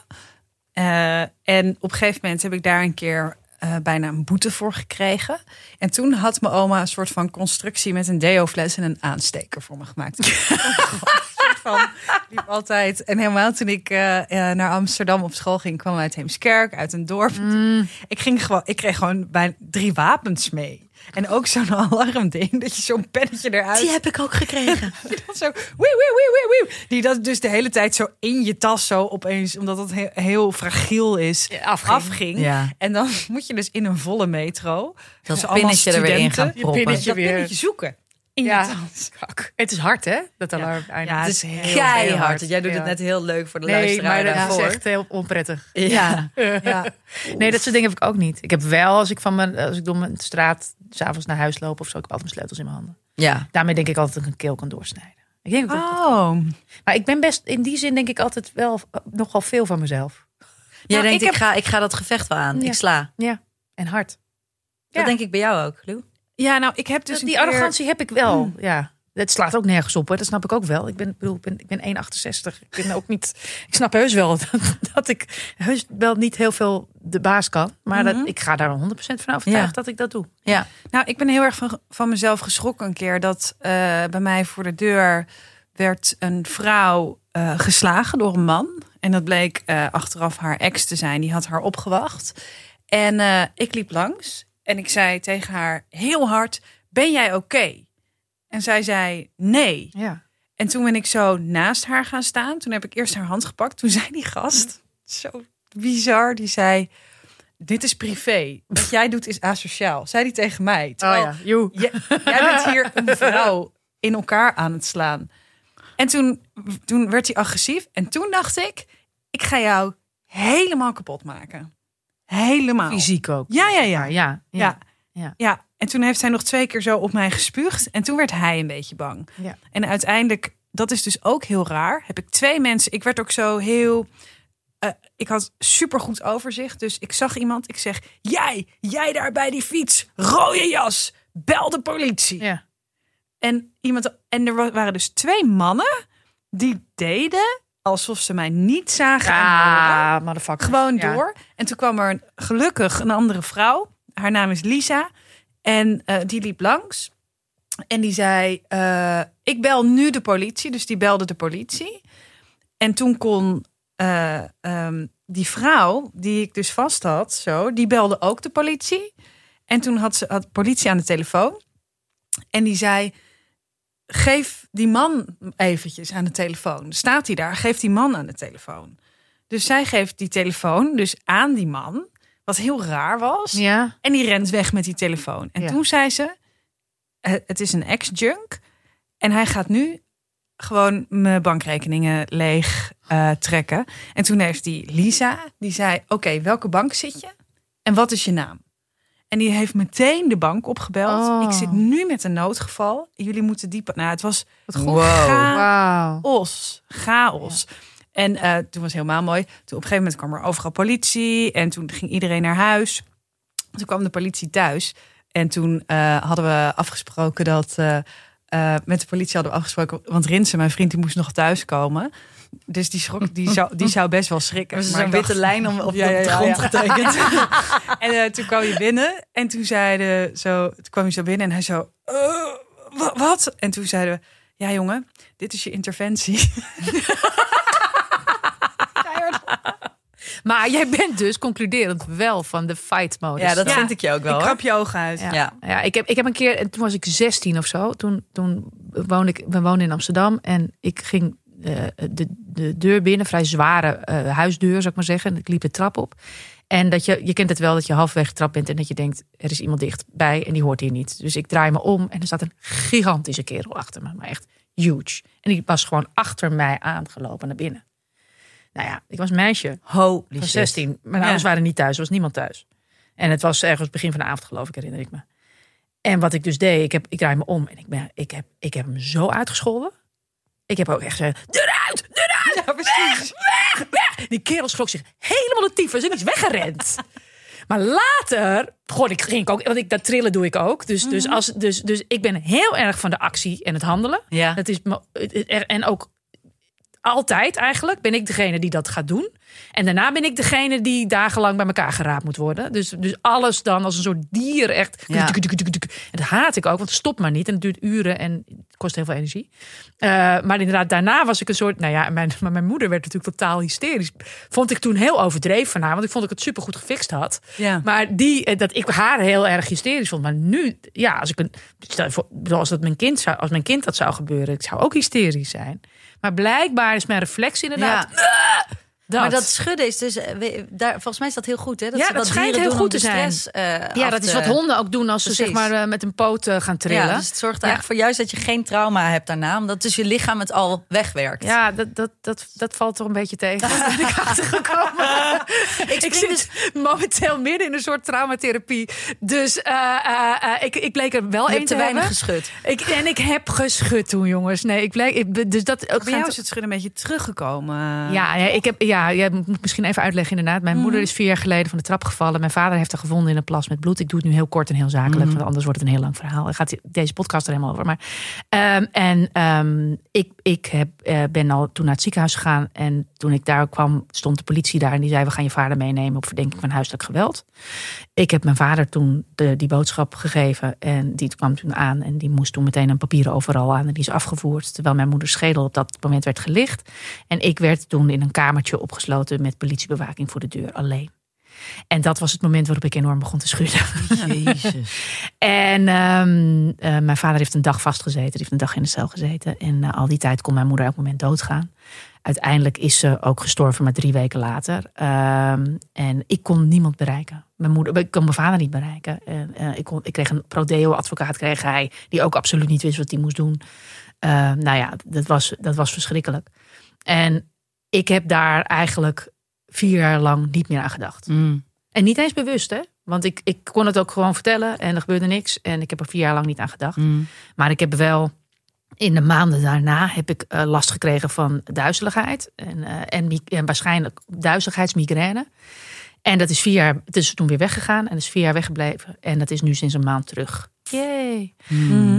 Eh, en op een gegeven moment heb ik daar een keer eh, bijna een boete voor gekregen. En toen had mijn oma een soort van constructie met een deo-fles en een aansteker voor me gemaakt. Van, liep altijd. En helemaal toen ik eh, eh, naar Amsterdam op school ging, kwam uit Heemskerk, uit een dorp. Ik, ging gewoon, ik kreeg gewoon bij drie wapens mee. En ook zo'n alarmding, dat je zo'n pennetje eruit Die heb ik ook gekregen. die dan zo, wee, wee, wee, wee, wee. Die dat dus de hele tijd zo in je tas zo opeens, omdat het heel, heel fragiel is, Ja, afging. afging. Ja. En dan moet je dus in een volle metro. Dat dus allemaal pinnetje er weer in studenten, gaan je pinnetje dat weer. pinnetje zoeken. Irritant. kak. Het is hard, hè? Dat alarm. Ja, Het het is heel, keihard. Jij doet Ja. het net heel leuk voor de Nee, luisteraar maar dat is echt heel onprettig. Ja. Ja. Nee, dat soort dingen heb ik ook niet. Ik heb wel, als ik, van mijn, als ik door mijn straat s'avonds naar huis loop of zo, ik heb altijd mijn sleutels in mijn handen. ja. Daarmee denk ik altijd dat ik een keel kan doorsnijden. Ik denk dat- Oh. Maar ik ben best, in die zin denk ik altijd wel eh, nogal veel van mezelf. Jij Nou, denkt, ik ik, ga, ik ga dat gevecht wel aan. Ja. Ik sla. Ja. En hard. Dat Ja. denk ik bij jou ook, Lou. Ja, nou, ik heb dus die keer- arrogantie heb ik wel. Ja. Het slaat ook nergens op, hoor. dat snap ik ook wel. Ik ben, ik bedoel, ik ben, ik ben 1,68. Ik ben ook niet. Ik snap heus wel dat, dat ik heus wel niet heel veel de baas kan. Maar Mhm. dat, ik ga daar 100% van overtuigd Ja. dat ik dat doe. Ja. Nou, ik ben heel erg van, van mezelf geschrokken een keer dat eh, bij mij voor de deur werd een vrouw eh, geslagen door een man. En dat bleek eh, achteraf haar ex te zijn. Die had haar opgewacht. En ik liep langs en ik zei tegen haar heel hard: Ben jij oké? En zij zei nee. Ja. En toen ben ik zo naast haar gaan staan. Toen heb ik eerst haar hand gepakt. Toen zei die gast, zo bizar, die zei... Dit is privé. Wat jij doet is asociaal. Zei die tegen mij. Terwijl joe. jij, jij bent hier een vrouw in elkaar aan het slaan. En toen, toen werd hij agressief. En toen dacht ik, ik ga jou helemaal kapot maken. Helemaal. Fysiek ook. Ja, ja, ja. Ja. Ja. Ja. Ja, en toen heeft hij nog twee keer zo op mij gespuugd. En toen werd hij een beetje bang. Ja. En uiteindelijk, dat is dus ook heel raar. Heb ik twee mensen. Ik werd ook zo heel. eh, ik had supergoed overzicht. Dus ik zag iemand. Ik zeg: Jij, jij daar bij die fiets. Rode jas. Bel de politie. Ja. En, iemand, en er wa- waren dus twee mannen. Die deden alsof ze mij niet zagen. motherfucker. Gewoon Ja. door. En toen kwam er een, gelukkig een andere vrouw. Haar naam is Lisa. En eh, die liep langs. En die zei: eh, Ik bel nu de politie. Dus die belde de politie. En toen kon eh, ehm, die vrouw, die ik dus vast had, zo, die belde ook de politie. En toen had ze had politie aan de telefoon. En die zei: Geef die man eventjes aan de telefoon. Staat hij daar? Geef die man aan de telefoon. Dus zij geeft die telefoon dus aan die man. Wat heel raar was. Ja. En die rent weg met die telefoon. En Ja. toen zei ze: "Het- Het is een ex-junk. En hij gaat nu gewoon mijn bankrekeningen leeg eh, trekken. En toen heeft die Lisa, die zei: Oké, welke bank zit je? En wat is je naam? En die heeft meteen de bank opgebeld. Oh. Ik zit nu met een noodgeval. Jullie moeten die. Nou, het was. Wow. Chaos. Chaos. En eh, toen was het helemaal mooi. Toen op een gegeven moment kwam er overal politie. En toen ging iedereen naar huis. Toen kwam de politie thuis. En toen eh, hadden we afgesproken dat... eh, met de politie hadden we afgesproken... Want Rinsen, mijn vriend, die moest nog thuiskomen. Dus die schrok, die zou, die zou best wel schrikken. Dus Maar zo'n ik dacht- witte lijn om, op, Ja, ja, op de grond ja. getekend. en eh, toen kwam je binnen en toen zeiden zo, toen kwam hij zo binnen en hij zo, "Eh, wa- wat? En toen zeiden we, ja jongen, dit is je interventie. Maar jij bent dus concluderend wel van de fight modus. Ja, dat Ja. vind ik je ook wel. Ik krap je ogen uit. Ja. Ja. Ja, ik heb, ik heb een keer, en toen was ik 16 of zo. Toen, toen woonde ik, we woonden in Amsterdam. En ik ging de, de deur binnen, vrij zware eh, huisdeur, zou ik maar zeggen. En ik liep de trap op. En dat je, je kent het wel dat je halfweg getrapt bent en dat je denkt, er is iemand dichtbij en die hoort hier niet. Dus ik draai me om en er staat een gigantische kerel achter me. Maar echt huge. En die was gewoon achter mij aangelopen naar binnen. Nou ja, ik was een meisje Holy van shit. 16. Mijn ouders waren niet thuis, er was niemand thuis. En het was ergens begin van de avond, geloof ik, herinner ik me. En wat ik dus deed, ik, heb, ik draai me om en ik, ben, ik, heb, ik heb hem zo uitgescholden. Ik heb ook echt gezegd, eruit, eruit, Ja, precies. weg, weg. Die kerel schrok zich helemaal de tyfus en is weggerend. Maar later, gewoon, ik ging ook, want ik, dat trillen doe ik ook. Dus, dus, als, dus, dus ik ben heel erg van de actie en het handelen. Ja. Dat is, en ook altijd eigenlijk ben ik degene die dat gaat doen. En daarna ben ik degene die dagenlang bij elkaar geraapt moet worden. Dus, dus alles dan als een soort dier echt. Ja. En dat haat ik ook, want het stopt maar niet. En het duurt uren en het kost heel veel energie. Eh, maar inderdaad, daarna was ik een soort... Nou ja, mijn, maar mijn moeder werd natuurlijk totaal hysterisch. Vond ik toen heel overdreven van haar. Want ik vond dat ik het supergoed gefixt had. Ja. Maar die, eh, dat ik haar heel erg hysterisch vond. Maar nu, ja, als ik een, stel je voor, als dat mijn kind zou, als mijn kind dat zou gebeuren, ik zou ook hysterisch zijn. Maar blijkbaar is mijn reflex inderdaad. Dat. Maar dat schudden is dus, eh, daar, volgens mij is dat heel goed, hè? Dat Ja, ze dat schijnt heel doen goed om te de zijn. stress, eh, ja, dat is wat honden ook doen als ze zeg maar eh, met een poot gaan trillen. Ja, dus het zorgt Ja. eigenlijk voor juist dat je geen trauma hebt daarna, omdat dus je lichaam het al wegwerkt. Ja, dat, dat, dat, dat valt toch een beetje tegen. Daar ben ik achtergekomen. ik, spring zit dus- momenteel midden in een soort traumatherapie. Dus eh, eh, eh, ik, ik bleek er wel één hebt te te weinig hebben. geschud. Ik, en ik heb geschud toen, jongens. Nee, ik bleek. Ik, dus dat ook Bij jou is het schudden een beetje teruggekomen. Ja, ja, ik heb, ja, jij moet misschien even uitleggen inderdaad. Mijn moeder is vier jaar geleden van de trap gevallen. Mijn vader heeft haar gevonden in een plas met bloed. Ik doe het nu heel kort en heel zakelijk, want anders wordt het een heel lang verhaal. Dan gaat deze podcast er helemaal over. Maar, ehm, en ehm, ik, ik heb, eh, ben al toen naar het ziekenhuis gegaan. En toen ik daar kwam, stond de politie daar. En die zei, we gaan je vader meenemen op verdenking van huiselijk geweld. Ik heb mijn vader toen de, die boodschap gegeven. En die kwam toen aan. En die moest toen meteen een papieren overal aan. En die is afgevoerd. Terwijl mijn moeders schedel op dat moment werd gelicht. En ik werd toen in een kamertje opgesloten met politiebewaking voor de deur alleen. En dat was het moment waarop ik enorm begon te schudden. Jezus. En ehm, eh, mijn vader heeft een dag vastgezeten. Die heeft een dag in de cel gezeten. En eh, al die tijd kon mijn moeder elk moment doodgaan. Uiteindelijk is ze ook gestorven, maar drie weken later. Ehm, en ik kon niemand bereiken. Mijn moeder, ik kon mijn vader niet bereiken. En, eh, ik, kon, ik kreeg een prodeo-advocaat, kreeg hij, die ook absoluut niet wist wat hij moest doen. Ehm, nou ja, dat was, dat was verschrikkelijk. En ik heb daar eigenlijk vier jaar lang niet meer aan gedacht. Mm. En niet eens bewust, hè? Want ik, ik kon het ook gewoon vertellen en er gebeurde niks. En ik heb er vier jaar lang niet aan gedacht. Mm. Maar ik heb wel in de maanden daarna heb ik eh, last gekregen van duizeligheid. En, eh, en, waarschijnlijk duizeligheidsmigraine. En dat is vier jaar, het is toen weer weggegaan en is vier jaar weggebleven. En dat is nu sinds een maand terug. Yay.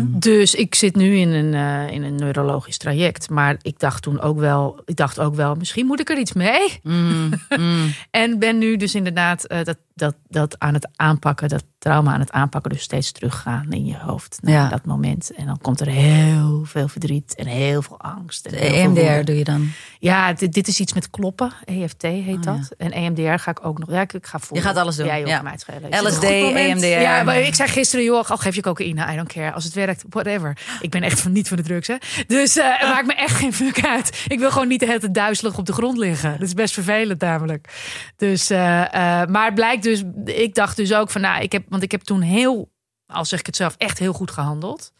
Dus ik zit nu in een, eh, in een neurologisch traject. Maar ik dacht toen ook wel, ik dacht ook wel, misschien moet ik er iets mee. Mm. Mm. En ben nu dus inderdaad eh, dat, dat, dat aan het aanpakken, dat trauma aan het aanpakken, dus steeds teruggaan in je hoofd naar Ja. dat moment. En dan komt er heel veel verdriet en heel veel angst. En De EMDR woede. doe je dan. Ja, dit, dit is iets met kloppen. EFT heet Oh, dat. En EMDR ga ik ook nog. Ja, ik, ik ga voor. Je gaat alles doen, Ja, joh, ja. mij schelen. LSD? EMDR. Ja, maar ik zei gisteren, joh, al geef je cocaïne, I don't care. Als het werkt, whatever. Ik ben echt van niet van de drugs, hè. Dus het maakt me echt geen fuck uit. Ik wil gewoon niet de hele tijd duizelig op de grond liggen. Dat is best vervelend namelijk. Dus, eh, eh, maar het blijkt dus, ik dacht dus ook van, nou, ik heb, want ik heb toen heel, al zeg ik het zelf, echt heel goed gehandeld.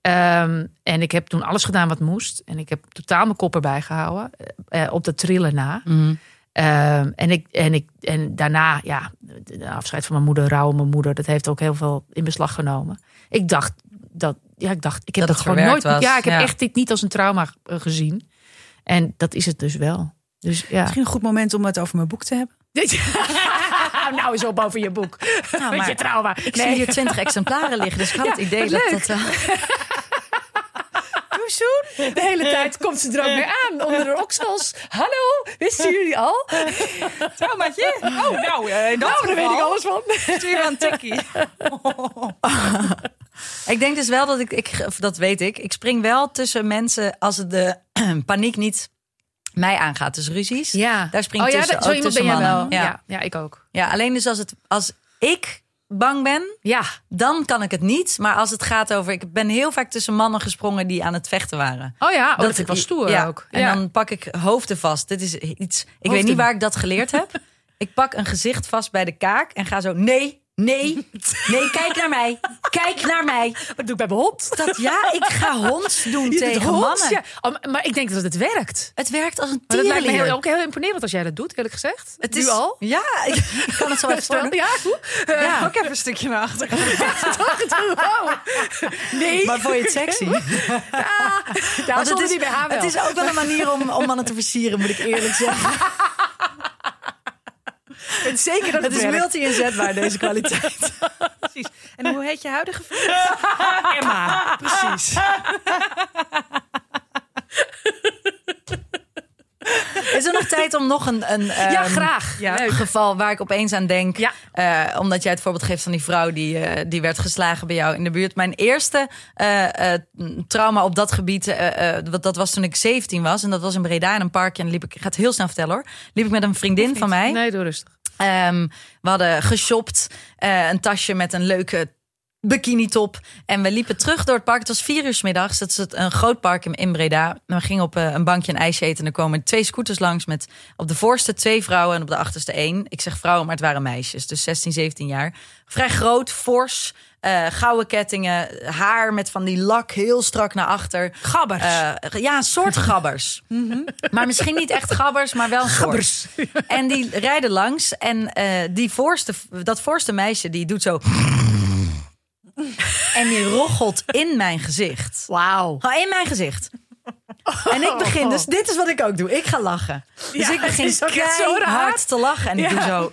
Ehm, en ik heb toen alles gedaan wat moest. En ik heb totaal mijn kop erbij gehouden. eh, eh, op dat trillen na. Mm. Ehm, en, ik, en, ik, en daarna, ja, de de afscheid van mijn moeder, rouwen mijn moeder, dat heeft ook heel veel in beslag genomen. Ik dacht dat, ja, ik dacht, ik heb Dat gewoon nooit, was, ja, ik heb ja. echt dit niet als een trauma eh, gezien. En dat is het dus wel. Dus ja. Misschien een goed moment om het over mijn boek te hebben. nou is op over je boek. Nou, Met maar je trauma. Ik zie hier twintig exemplaren liggen, dus ik had Ja, het idee dat leuk. dat... eh, De hele tijd komt ze er ook weer aan onder de oksels. Hallo, wisten jullie al? Traumaatje? Oh, nou, in dat Nou, daar weet ik alles van. Stuur tikkie. ik denk dus wel dat ik, ik, of dat weet ik, ik spring wel tussen mensen als het de paniek niet mij aangaat. Dus ruzies. Ja, Daar springt oh, ja, tussen, dat- zo ook iemand ben tussen jij wel. mannen. Ja. Ja. Ja, ik ook. Ja, alleen dus als, het, als ik bang ben, Ja, dan kan ik het niet. Maar als het gaat over, ik ben heel vaak tussen mannen gesprongen die aan het vechten waren. oh ja, oh, dat, ik wel stoer ja, ook. En ja. dan pak ik hoofden vast. Dit is iets. Ik weet niet waar ik dat geleerd heb. ik pak een gezicht vast bij de kaak en ga zo. Nee, nee, nee, kijk naar mij. Kijk naar mij. Wat doe ik bij mijn hond? Dat, ja, ik ga honds doen Je tegen honds, mannen. Ja. Oh, maar ik denk dat het werkt. Het werkt als een Maar dat lijkt me heel, ook heel imponerend als jij dat doet, eerlijk gezegd. Het nu is al. Ja, ik, kan het zo even Stel-. Ja, hoe? Ja. Ook even een stukje naar achter. Wow. Nee. Maar vond je het sexy? Daar Want stond die bij haar wel. het is ook wel een manier om, om mannen te versieren, moet ik eerlijk zeggen. En zeker dat Het het, is multi-inzetbaar, deze kwaliteit. Precies. En hoe heet je huidige vriend? Emma. Precies. Is er nog tijd om nog een, een Ja, ehm, graag. ja. Geval waar ik opeens aan denk? Ja. Eh, omdat jij het voorbeeld geeft van die vrouw die, eh, die werd geslagen bij jou in de buurt. Mijn eerste eh, eh, trauma op dat gebied, eh, eh, dat was toen ik 17 was. En dat was in Breda in een parkje. En liep ik, ik ga het heel snel vertellen hoor. Liep ik met een vriendin van mij. Nee, doe rustig. Ehm, we hadden geshopt. eh, een tasje met een leuke bikini top. En we liepen terug door het park. Het was vier uur middags. Dat is het, een groot park in, in Breda. We gingen op eh, een bankje een ijsje eten. En er komen twee scooters langs met op de voorste twee vrouwen en op de achterste één. Ik zeg vrouwen, maar het waren meisjes. Dus 16, 17 jaar. Vrij groot, fors. Eh, gouden kettingen, haar met van die lak heel strak naar achter. Gabbers. Eh, ja, een soort gabbers. Maar misschien niet echt gabbers, maar wel een soort. En die rijden langs. En eh, die voorste, dat voorste meisje die doet zo. En die rochelt in mijn gezicht. Wauw. In mijn gezicht. En ik begin, dus dit is wat ik ook doe. Ik ga lachen. Dus Ja, ik begin hard te lachen. En ik doe zo.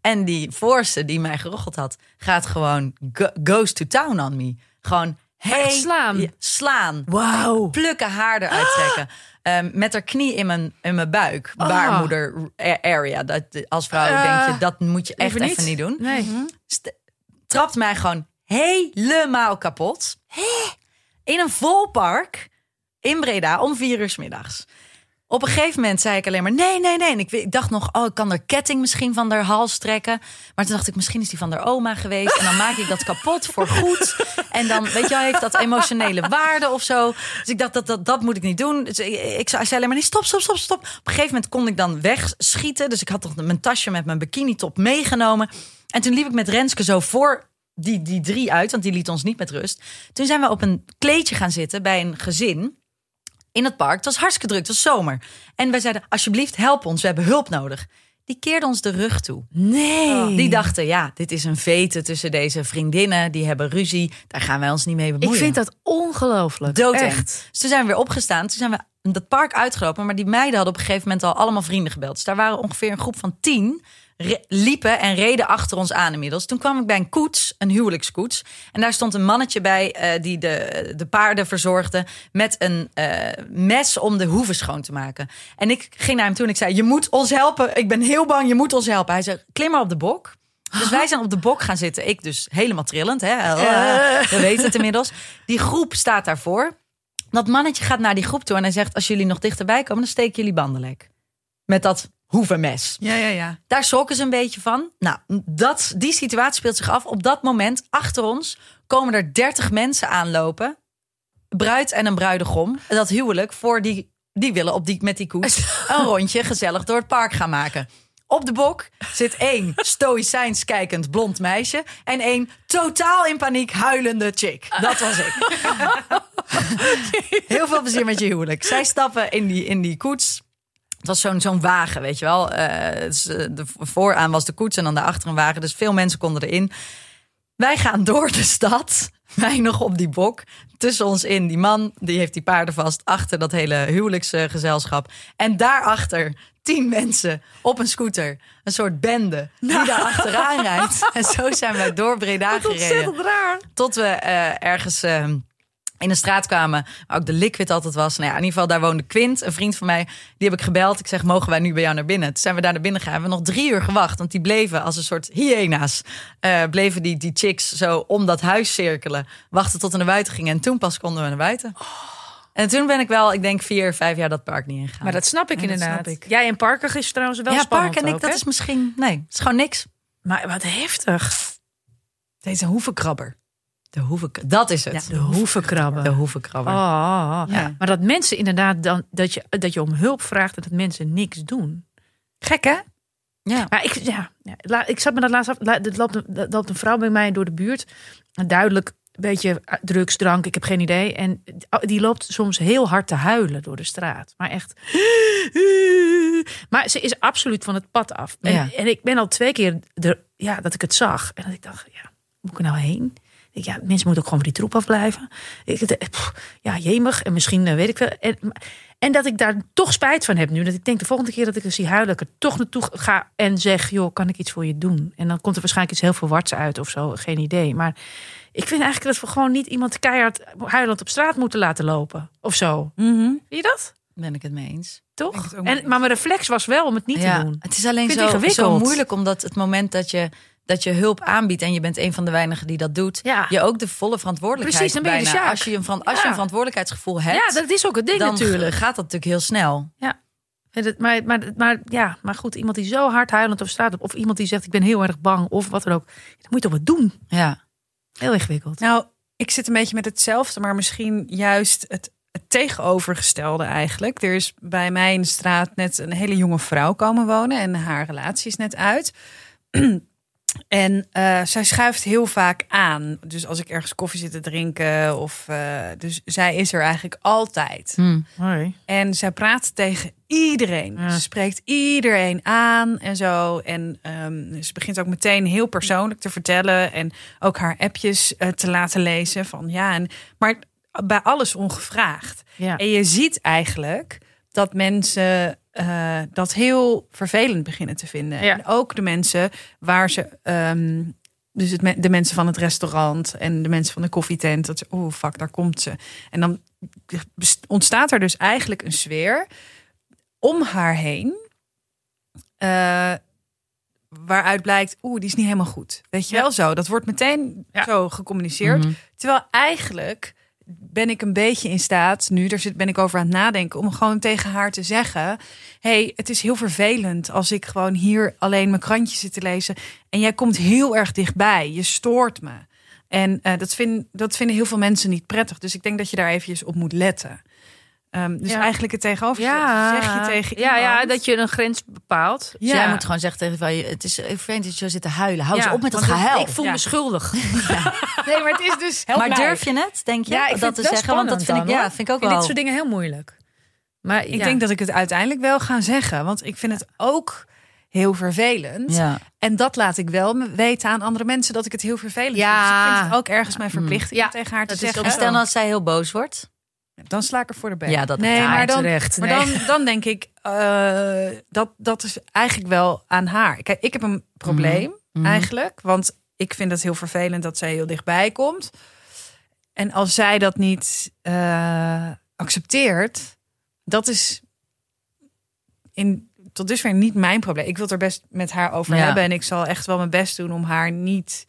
En die voorste die mij gerocheld had, gaat gewoon go- goes to town on me. Gewoon hey, slaan? Ja, slaan. Wauw. Plukken haar eruit trekken. Ehm, met haar knie in mijn, in mijn buik. Baarmoeder a- area. Dat, als vrouw Eh, denk je, dat moet je echt Even even niet. doen. Nee. St- trapt mij gewoon helemaal kapot. In een vol park in Breda om vier uur 's middags. Op een gegeven moment zei ik alleen maar nee, nee, nee. En ik, ik dacht nog, oh, ik kan er ketting misschien van haar hals trekken. Maar toen dacht ik, misschien is die van haar oma geweest. En dan maak ik dat kapot voor goed. En dan, weet je wel, heeft dat emotionele waarde of zo. Dus ik dacht, dat, dat, dat moet ik niet doen. Dus ik, ik zei alleen maar, nee, stop, stop, stop, stop. Op een gegeven moment kon ik dan wegschieten. Dus ik had toch mijn tasje met mijn bikini top meegenomen. En toen liep ik met Renske zo voor die, die drie uit, want die liet ons niet met rust. Toen zijn we op een kleedje gaan zitten bij een gezin in het park. Het was hartstikke druk, het was zomer. En wij zeiden, alsjeblieft, help ons, we hebben hulp nodig. Die keerden ons de rug toe. Nee. Die dachten, ja, dit is een vete tussen deze vriendinnen. Die hebben ruzie, daar gaan wij ons niet mee ik bemoeien. vind dat ongelooflijk. doodeng. Echt. Dus toen zijn we weer opgestaan. Toen zijn we dat park uitgelopen. Maar die meiden hadden op een gegeven moment al allemaal vrienden gebeld. Dus daar waren ongeveer een groep van tien. Liepen en reden achter ons aan inmiddels. Toen kwam ik bij een koets, een huwelijkskoets. En daar stond een mannetje bij eh, die de, de paarden verzorgde... met een eh, mes om de hoeven schoon te maken. En ik ging naar hem toe en ik zei... je moet ons helpen, ik ben heel bang, je moet ons helpen. Hij zei, klim maar op de bok. Dus wij zijn op de bok gaan zitten. Ik dus helemaal trillend. Hè? We weten het inmiddels. Die groep staat daarvoor. Dat mannetje gaat naar die groep toe en hij zegt... als jullie nog dichterbij komen, dan steken jullie banden lek. Met dat hoevenmes. Ja, ja, ja. Daar schrokken ze een beetje van. Nou, dat, die situatie speelt zich af. Op dat moment, achter ons, komen er 30 mensen aanlopen. Bruid en een bruidegom. Dat huwelijk voor die... Die willen op die, met die koets een rondje gezellig door het park gaan maken. Op de bok zit één stoïcijns kijkend blond meisje... en één totaal in paniek huilende chick. Dat was ik. Heel veel plezier met je huwelijk. Zij stappen in die, in die koets. Het was zo'n zo'n wagen, weet je wel. Eh, dus, eh, de vooraan was de koets en dan daarachter een wagen. Dus veel mensen konden erin. Wij gaan door de stad. Wij nog op die bok. Tussen ons in die man, die heeft die paarden vast. Achter dat hele huwelijksgezelschap. En daarachter tien mensen op een scooter. Een soort bende die daar achteraan rijdt. En zo zijn wij door Breda gereden. raar. Tot we eh, ergens eh, in een straat kwamen, waar ook de liquid altijd was. Nou ja, in ieder geval, daar woonde Quint, een vriend van mij. Die heb ik gebeld. Ik zeg, mogen wij nu bij jou naar binnen? Toen zijn we daar naar binnen gegaan. We hebben nog drie uur gewacht, want die bleven als een soort hyena's. eh, bleven die, die chicks zo om dat huis cirkelen. Wachten tot we naar buiten gingen. En toen pas konden we naar buiten. En toen ben ik wel, ik denk vier, vijf jaar dat park niet ingegaan. Maar dat snap ik Ja, inderdaad. snap ik. Jij en Parker is trouwens wel ja, spannend park en ik, dat is misschien... Nee, het is gewoon niks. Maar wat heftig. Deze hoevenkrabber. De hoeven, dat is het. De hoevenkrabben. De hoevenkrabber. Oh, oh, oh. Ja. Maar dat mensen inderdaad dan dat je, dat je om hulp vraagt en dat mensen niks doen. Gek, hè? Ja. Maar ik, ja, ik zat me dat laatst af. la- Er loopt, een- loopt een vrouw bij mij door de buurt. Duidelijk een beetje drugs, drank, ik heb geen idee. En die loopt soms heel hard te huilen door de straat. Maar echt. Maar ze is absoluut van het pad af. En, Ja. en ik ben al twee keer er, ja, dat ik het zag. En dat ik dacht, ja, moet ik er nou heen? Ja, mensen moeten ook gewoon van die troep afblijven. Ik, het- pff, ja, jemig. En misschien eh, weet ik wel. En, en dat ik daar toch spijt van heb nu. Dat ik denk de volgende keer dat ik er zie huilen, ik er toch naartoe ga en zeg: joh, kan ik iets voor je doen? En dan komt er waarschijnlijk iets heel verwarts uit of zo. Geen idee. Maar ik vind eigenlijk dat we gewoon niet iemand keihard huilend op straat moeten laten lopen. Of zo. Zie je dat? Ben ik het mee eens. Toch? En, maar mijn reflex was wel om het niet te doen. Het is alleen zo, zo moeilijk omdat het moment dat je, dat je hulp aanbiedt en je bent een van de weinigen die dat doet, Ja. je ook de volle verantwoordelijkheid Precies, dan ben je bijna- als je een, van, als je Ja. een verantwoordelijkheidsgevoel hebt, Ja, dat is ook het ding dan natuurlijk. gaat dat natuurlijk heel snel. Het- Maar, maar, maar, ja, maar goed, iemand die zo hard huilend op straat op, of iemand die zegt ik ben heel erg bang of wat dan ook, dan moet je toch wat doen. Ja. Heel ingewikkeld. Nou, ik zit een beetje met hetzelfde, maar misschien juist het, het tegenovergestelde eigenlijk. Er is bij mij in de straat net een hele jonge vrouw komen wonen en haar relatie is net uit. En eh, zij schuift heel vaak aan. Dus als ik ergens koffie zit te drinken. Of, eh, dus zij is er eigenlijk altijd. Hm. Hoi. En zij praat tegen iedereen. Ja. Ze spreekt iedereen aan en zo. En ehm, ze begint ook meteen heel persoonlijk te vertellen. En ook haar appjes eh, te laten lezen. Van, ja, en, maar bij alles ongevraagd. Ja. En je ziet eigenlijk dat mensen eh, dat heel vervelend beginnen te vinden. Ja. En ook de mensen waar ze. ehm, dus het, de mensen van het restaurant en de mensen van de koffietent. Dat ze, oh fuck, daar komt ze. En dan ontstaat er dus eigenlijk een sfeer om haar heen. eh, waaruit blijkt, oeh, die is niet helemaal goed. Weet je Ja. wel zo? Dat wordt meteen Ja. zo gecommuniceerd. Mhm. Terwijl eigenlijk ben ik een beetje in staat, nu daar zit, ben ik over aan het nadenken, om gewoon tegen haar te zeggen: hey, het is heel vervelend als ik gewoon hier alleen mijn krantje zit te lezen. En jij komt heel erg dichtbij. Je stoort me. En eh, dat, vind, dat vinden heel veel mensen niet prettig. Dus ik denk dat je daar eventjes op moet letten. Ehm, dus Ja. eigenlijk het tegenover. Ja. Zeg je tegen ja, ja, dat je een grens bepaalt. Dus jij moet gewoon zeggen tegen je, het is vervelend dat je zo zit te huilen. Hou eens op met dat gehuil. Ik voel me schuldig. Nee, maar het is dus. maar durf je het, denk je? Ja, ik vind dat te zeggen? Want dat vind ik, ja, vind ik ook vind wel. dit soort dingen heel moeilijk. Maar Ik denk dat ik het uiteindelijk wel ga zeggen. Want ik vind het ook heel vervelend. Ja. En dat laat ik wel weten aan andere mensen dat ik het heel vervelend Ja. vind. Dus ik vind het ook ergens mijn verplichting Ja, om tegen haar te dat zeggen. En stel nou als zij heel boos wordt. Dan sla ik er voor de bek. Ja, dat- nee, maar dan, terecht. maar dan, dan denk ik eh, dat dat is eigenlijk wel aan haar. Kijk, ik heb een probleem Mhm. eigenlijk, want ik vind het heel vervelend dat zij heel dichtbij komt. En als zij dat niet eh, accepteert, dat is in tot dusver niet mijn probleem. Ik wil het er best met haar over Ja. hebben en ik zal echt wel mijn best doen om haar niet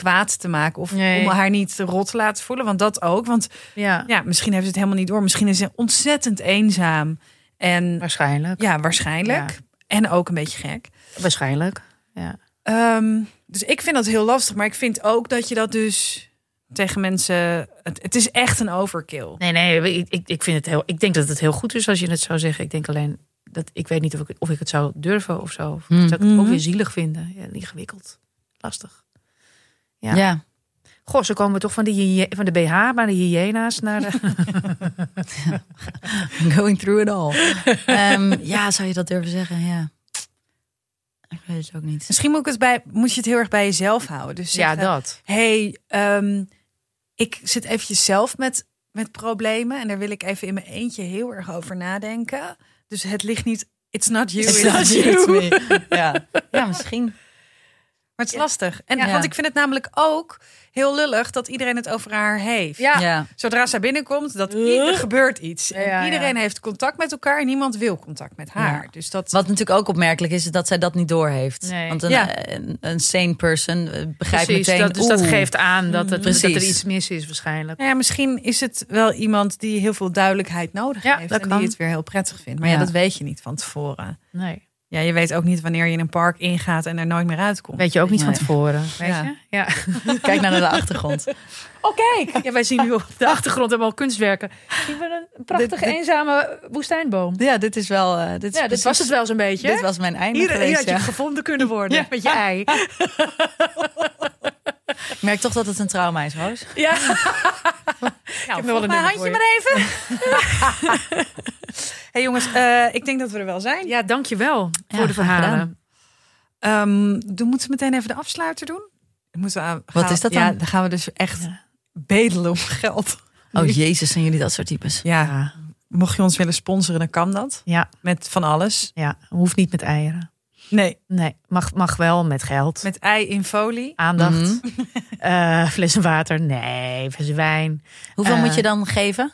kwaad te maken of Nee. om haar niet rot te laten voelen, want dat ook. Want Ja, ja, misschien heeft ze het helemaal niet door. Misschien is ze ontzettend eenzaam. En waarschijnlijk. ja, waarschijnlijk. Ja. En ook een beetje gek. Waarschijnlijk. Ja. Ehm, dus ik vind dat heel lastig. Maar ik vind ook dat je dat dus tegen mensen... Het, het is echt een overkill. Nee, nee, ik, ik, ik vind het heel. Ik denk dat het heel goed is als je het zou zeggen. Ik denk alleen dat ik weet niet of ik, of ik het zou durven of zo. Of Hmm. Zou ik het ook Mhm. weer zielig vinden? Ja, ingewikkeld. Lastig. Ja. Ja. Goh, zo komen we toch van, die, van de BH naar de hyena's naar de. Going through it all. Ehm, ja, zou je dat durven zeggen? Ja. Ik weet het ook niet. Misschien moet, ik het bij, moet je het heel erg bij jezelf houden. Dus ja, dat. hey, ehm, ik zit eventjes zelf met, met problemen. En daar wil ik even in mijn eentje heel erg over nadenken. Dus het ligt niet... It's not you, It's it's, not you. you, it's me. Ja. ja, misschien. Maar het is lastig. En, Ja. Want ik vind het namelijk ook heel lullig dat iedereen het over haar heeft. Ja. Ja. Zodra zij binnenkomt, dat er gebeurt iets. En Ja, ja. iedereen heeft contact met elkaar en niemand wil contact met haar. Ja. Dus dat. Wat natuurlijk ook opmerkelijk is, is dat zij dat niet doorheeft. Nee. Want een, Ja. een, een sane person eh, begrijpt Precies, meteen... dat, dus dat geeft aan dat, het, dat er iets mis is waarschijnlijk. Nou ja, misschien is het wel iemand die heel veel duidelijkheid nodig Ja, heeft. dat en kan. die het weer heel prettig vindt. Maar ja. Ja. dat weet je niet van tevoren. Nee. Ja, je weet ook niet wanneer je in een park ingaat en er nooit meer uitkomt. Weet je ook niet van tevoren. Weet Ja. je? Ja. Kijk naar de achtergrond. Oh, kijk! Ja, wij zien nu op de achtergrond helemaal kunstwerken. Zien we een prachtige, Dit- dit- eenzame woestijnboom. Ja, dit is wel... eh, dit is Ja, dit was het wel zo'n beetje. Dit was mijn einde hier, hier geweest, had je ja. gevonden kunnen worden Ja. met je ei. Ik merk toch dat het een trauma is, Roos. Ja. Nou, heb nog wel een mijn handje maar even. hey jongens, eh, ik denk dat we er wel zijn. ja, dankjewel Ja, voor de verhalen. Ehm, dan moeten we meteen even de afsluiter doen. Moeten we aan, Wat gaan- is dat Ja, dan? dan gaan we dus echt Ja. bedelen om geld. Oh jezus, zijn jullie dat soort types? Ja, Ja, mocht je ons willen sponsoren, dan kan dat. ja, Met van alles. ja. Hoeft niet met eieren. Nee, Nee, mag, mag wel met geld. met ei in folie. Aandacht. Mhm. Eh, flessen water. Nee, flessen wijn. Hoeveel Eh, moet je dan geven?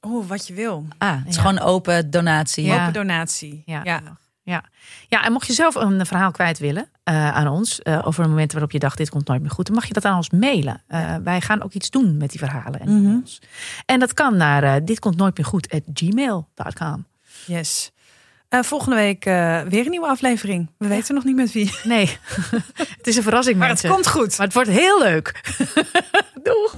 Oh, wat je wil. Ah, het is Ja. gewoon open donatie. Ja. Open donatie. Ja. ja. Ja. ja, en mocht je zelf een verhaal kwijt willen eh, aan ons, eh, over een moment waarop je dacht, dit komt nooit meer goed, dan mag je dat aan ons mailen. Eh, Wij gaan ook iets doen met die verhalen. En, ons. en dat kan naar dit komt nooit meer goed at gmail.com. Yes. Eh, volgende week eh, weer een nieuwe aflevering. We weten nog niet met wie. Nee, het is een verrassing Maar mensen. het komt goed. Maar het wordt heel leuk. Doeg!